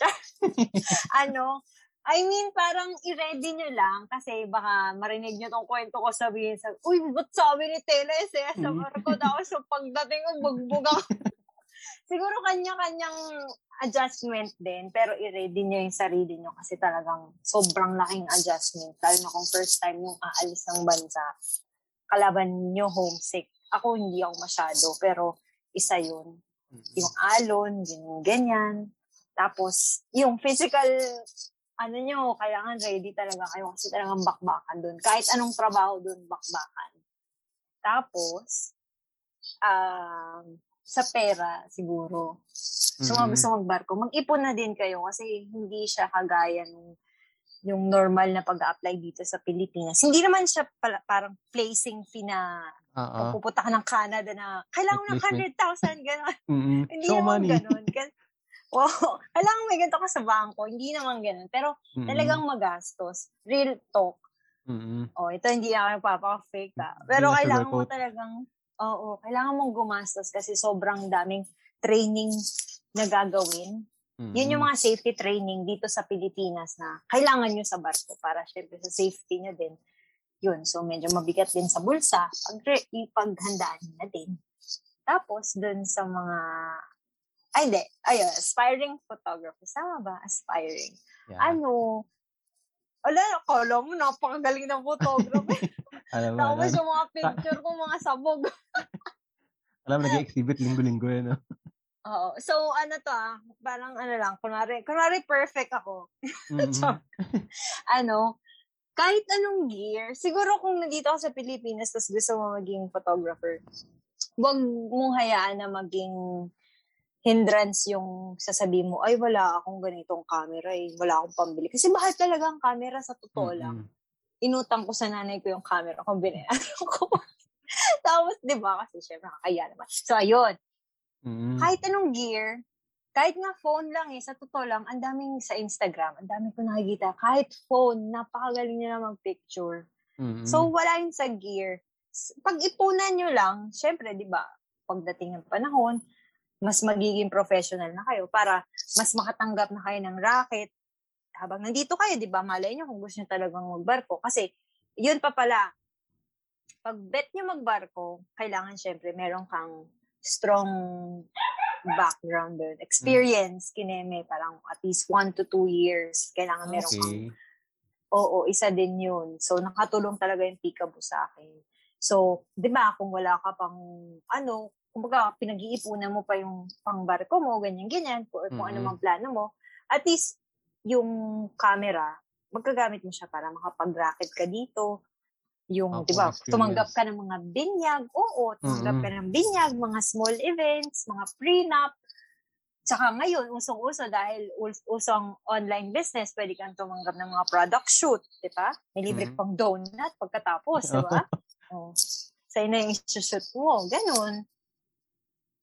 *laughs* ano, I mean, parang i-ready nyo lang kasi baka marinig nyo tong kwento ko sabihin sa, uy, ba't sabi ni Teles eh, sa Mm. barko daw, so pagdating ko, bugbog ako. *laughs* Siguro kanya-kanyang adjustment din, pero i-ready nyo yung sarili nyo kasi talagang sobrang laking adjustment. Lalo na kung first time yung aalis ng bansa, kalaban nyo homesick. Ako hindi ako masyado, pero isa yun. Yung alon, yung ganyan. Tapos, yung physical, ano nyo, kailangan ready talaga kayo kasi talagang bakbakan doon. Kahit anong trabaho doon, bakbakan. Tapos, um, sa pera, siguro. So, mga Mm. gusto magbarko, mag-ipon na din kayo kasi hindi siya kagaya nung yung normal na pag-apply dito sa Pilipinas. Hindi naman siya pala, parang placing fee na pag pupunta ka ng Canada na kailangan ng Replacement. 100,000, gano'n. Mm-mm. Hindi Show naman money. ganun. Wow, kailangan *laughs* may ganito ka sa bangko. Hindi naman ganun. Pero Mm-mm. talagang magastos. Real talk. Mm-mm. Oh, ito hindi ako nagpapaka-fake ha. Hindi Pero na kailangan mo talagang, oo, kailangan mong gumastos kasi sobrang daming training na gagawin. Yun yung mga safety training dito sa Pilipinas na kailangan nyo sa barko para syempre sa safety nyo din. Yun, so medyo mabigat din sa bulsa. Pag, ipaghandaan na din. Tapos, dun sa mga, ay hindi, ayun, aspiring photographer. Sama ba? Aspiring. Yeah. Ano, wala, akala mo, napakagaling ng photographer. *laughs* Alam mo, Tapos alam, yung mga picture ko, mga sabog. *laughs* alam nag-exhibit linggo-linggo yun. No? Oo. So, ano to ah, parang ano lang, kunwari, kunwari perfect ako. *laughs* Mm-mm. Char. ano, kahit anong gear, siguro kung nandito ka sa Pilipinas tapos gusto mo maging photographer, huwag mong hayaan na maging hindrance yung sasabihin mo, ay wala akong ganitong camera eh, wala akong pambili. Kasi mahal talaga ang camera sa totoo lang. Mm-mm. Inutang ko sa nanay ko yung camera kung binayaran ko. *laughs* Tapos, di ba, kasi syempre kakaya naman. So, ayun, Mm-mm. kahit anong gear, kahit nga phone lang eh, sa totoo lang, ang daming sa Instagram, ang daming ko nakikita, kahit phone, napakagaling nila mag-picture. Mm-mm. So, wala yun sa gear. S- Pag-ipunan nyo lang, syempre, di ba, pagdating ng panahon, mas magiging professional na kayo para mas makatanggap na kayo ng racket. Habang nandito kayo, di ba, malay nyo kung gusto nyo talagang magbarko. Kasi, yun pa pala, pag bet nyo magbarko, kailangan syempre meron kang strong background doon. Experience, kineme, parang at least one to two years. Kailangan meron kang Okay. Oo, isa din yun. So, nakatulong talaga yung Peekaboo sa akin. So, di ba, kung wala ka pang, ano, kumbaga, pinag-iipunan mo pa yung pangbarko mo, ganyan-ganyan, or kung ano Mhm. mang plano mo, at least, yung camera, magkagamit mo siya para makapag-racket ka dito. Yung, Ako, di ba, tumanggap ka ng mga binyag, oo, tumanggap Mhm. ka ng binyag, mga small events, mga prenup, Tsaka ngayon, usong-uso dahil us- usong online business, pwede kang tumanggap ng mga product shoot, di ba? May libre Mhm. pang donut pagkatapos, di ba? *laughs* oh. Sa'yo na yung shoot mo. Ganun.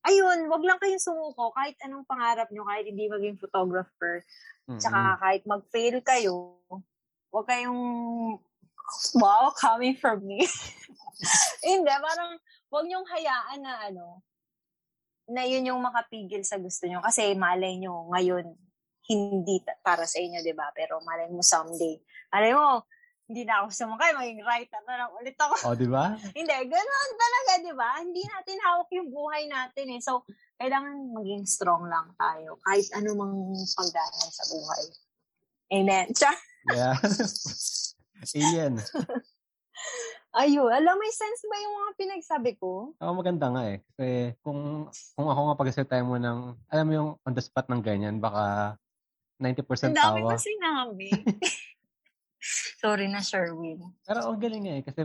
Ayun, wag lang kayong sumuko kahit anong pangarap nyo, kahit hindi maging photographer. Mm-mm. Tsaka kahit mag-fail kayo, wag kayong, wow, coming from me. *laughs* hindi, parang wag nyong hayaan na ano, na yun yung makapigil sa gusto nyo. Kasi malay nyo, ngayon, hindi para sa inyo, di ba? Pero malay mo someday. Malay mo, hindi na ako sumakay, maging writer na lang ulit ako. O, di ba? *laughs* hindi, ganun talaga, di ba? Hindi natin hawak yung buhay natin eh. So, kailangan maging strong lang tayo. Kahit ano mang pagdaan sa buhay. Amen. *laughs* Char. Yeah. Alien. *laughs* Ayun, alam, may sense ba yung mga pinagsabi ko? Ako maganda nga eh. Kasi kung, kung ako nga pag tayo mo ng, alam mo yung on the spot ng ganyan, baka 90% Ang dami tawa. ko sinabi. Sorry na, Sherwin. Pero ang galing nga eh. Kasi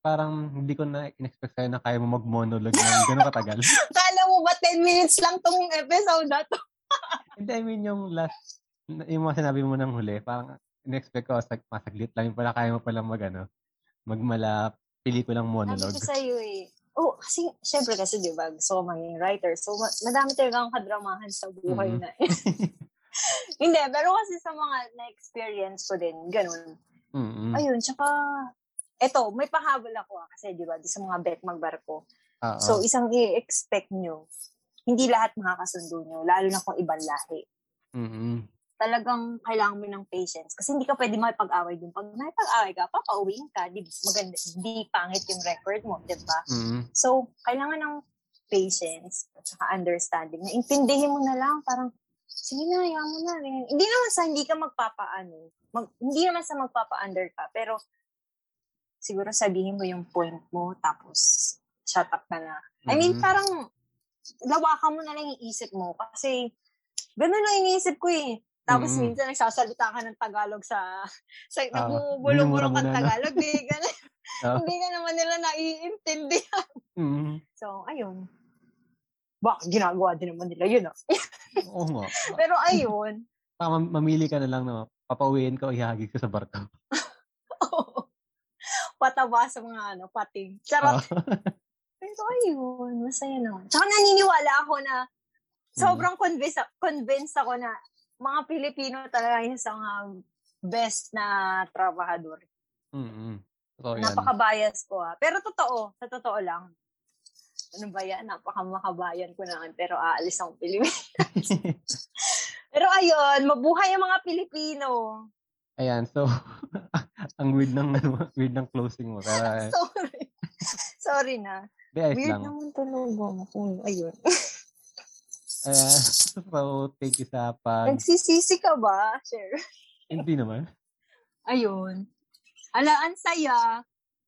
parang hindi ko na in-expect sa'yo na kaya mo mag-monologue ng gano'ng katagal. *laughs* Kala mo ba 10 minutes lang tong episode na to? *laughs* Hindi, I mean yung last, yung mga sinabi mo ng huli, parang in-expect ko, sag, masaglit lang yung pala, kaya mo pala mag, ano, magmala pelikulang Sabi monologue. ko sa'yo eh. Oh, kasi, syempre kasi, di ba, gusto ko maging writer. So, ma- madami talaga ang kadramahan sa buhay Mhm. na eh. *laughs* *laughs* Hindi, pero kasi sa mga na-experience ko din, ganun. Mm-mm. Ayun, tsaka, eto, may pahabol ako ah, kasi di ba, di sa mga bet magbarko. Oo. So, isang i-expect nyo, hindi lahat makakasundo nyo, lalo na kung ibang lahi. Mm-mm. Talagang kailangan mo ng patience. Kasi hindi ka pwede makipag-away dun. Pag nakipag-away ka, papauwiin ka. Di, maganda, di pangit yung record mo, di ba? Mm-mm. So, kailangan ng patience at saka understanding. Na intindihin mo na lang, parang, sige na, hayaan mo na. ganyan. Hindi naman sa hindi ka magpapaano. Mag, hindi naman sa magpapa-under ka. Pero, siguro sabihin mo yung point mo, tapos, shut up ka na. I mean, Mhm. parang, lawakan mo na lang yung isip mo. Kasi, ganun lang iniisip ko eh. Tapos Mhm. minsan nagsasalita ka ng Tagalog sa, *laughs* sa Ah, nagbubulong-bulong kang na? Tagalog. Di, ganun. *laughs* Ah. Hindi ka naman nila naiintindihan. Mm-mm. So, ayun. Baka ginagawa din naman nila yun, ah. *laughs* Oo nga. *laughs* Pero ayun. Pa, mam- mamili ka na lang na papauwiin ka o ihagis ka sa barko. *laughs* Pataba sa mga ano, pating. Charot. Oo. Pero ayun, masaya naman. Tsaka naniniwala ako na sobrang convinced, convinced ako na mga Pilipino talaga yung sa mga best na trabahador. Totoo yan. Napaka-bias ko ah. Pero totoo, sa totoo lang. Ano ba yan? Napaka-makabayan ko naman. Pero aalis akong Pilipinas. *laughs* Pero ayun, mabuhay ang mga Pilipino. Ayan, so, *laughs* ang weird ng, ano, weird ng closing mo. Pero, eh, Sorry. Sorry na. ayos Weird lang. naman mo. Kung ayun. *laughs* Ayan, so, thank you sa pag... Nagsisisi ka ba? Sure. Hindi naman. Ayun. Ala, ang saya.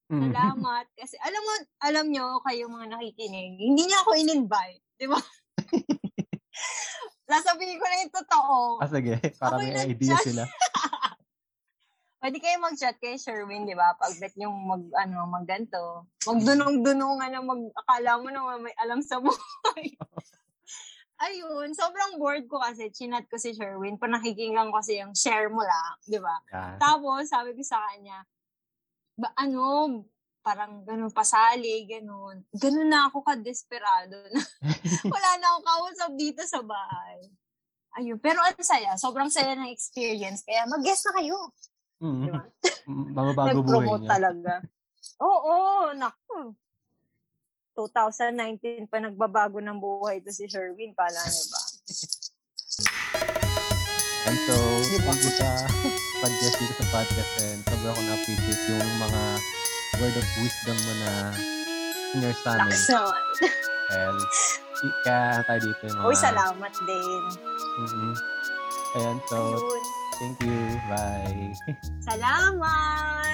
Mm. Salamat. Kasi alam mo, alam nyo, kayo mga nakikinig, hindi niya ako in-invite. Di ba? *laughs* Sasabihin ko na yung totoo. Ah, sige. Para may idea sila. *laughs* Pwede kayo mag-chat kay Sherwin, di ba? Pag bet yung mag, ano, magganto. Magdunong-dunungan na mag, akala mo na may alam sa buhay. *laughs* Ayun, sobrang bored ko kasi chinat ko si Sherwin. Panakikinggan ko kasi yung share mo lang, di ba? Yan. Tapos, sabi ko sa kanya, ba, ano, parang ganun, pasali, ganun. Ganun na ako ka-desperado na *laughs* wala na akong kausap dito sa bahay. Ayun, pero ang saya. Sobrang saya ng experience. Kaya mag-guess na kayo. Mm. Di ba? Mababago buhay niya. talaga. Oo, naku. 2019 pa nagbabago ng buhay to si Sherwin. Kala niyo ba? *laughs* And so, thank you sa pag-guest dito sa podcast and sobrang ko na-appreciate yung mga word of wisdom mo na senior sa amin. Lakas naman. And kaya tayo dito yung mga... Uy, salamat din. Mhm. Ayan, so, Ayun. thank you. Bye. *laughs* Salamat!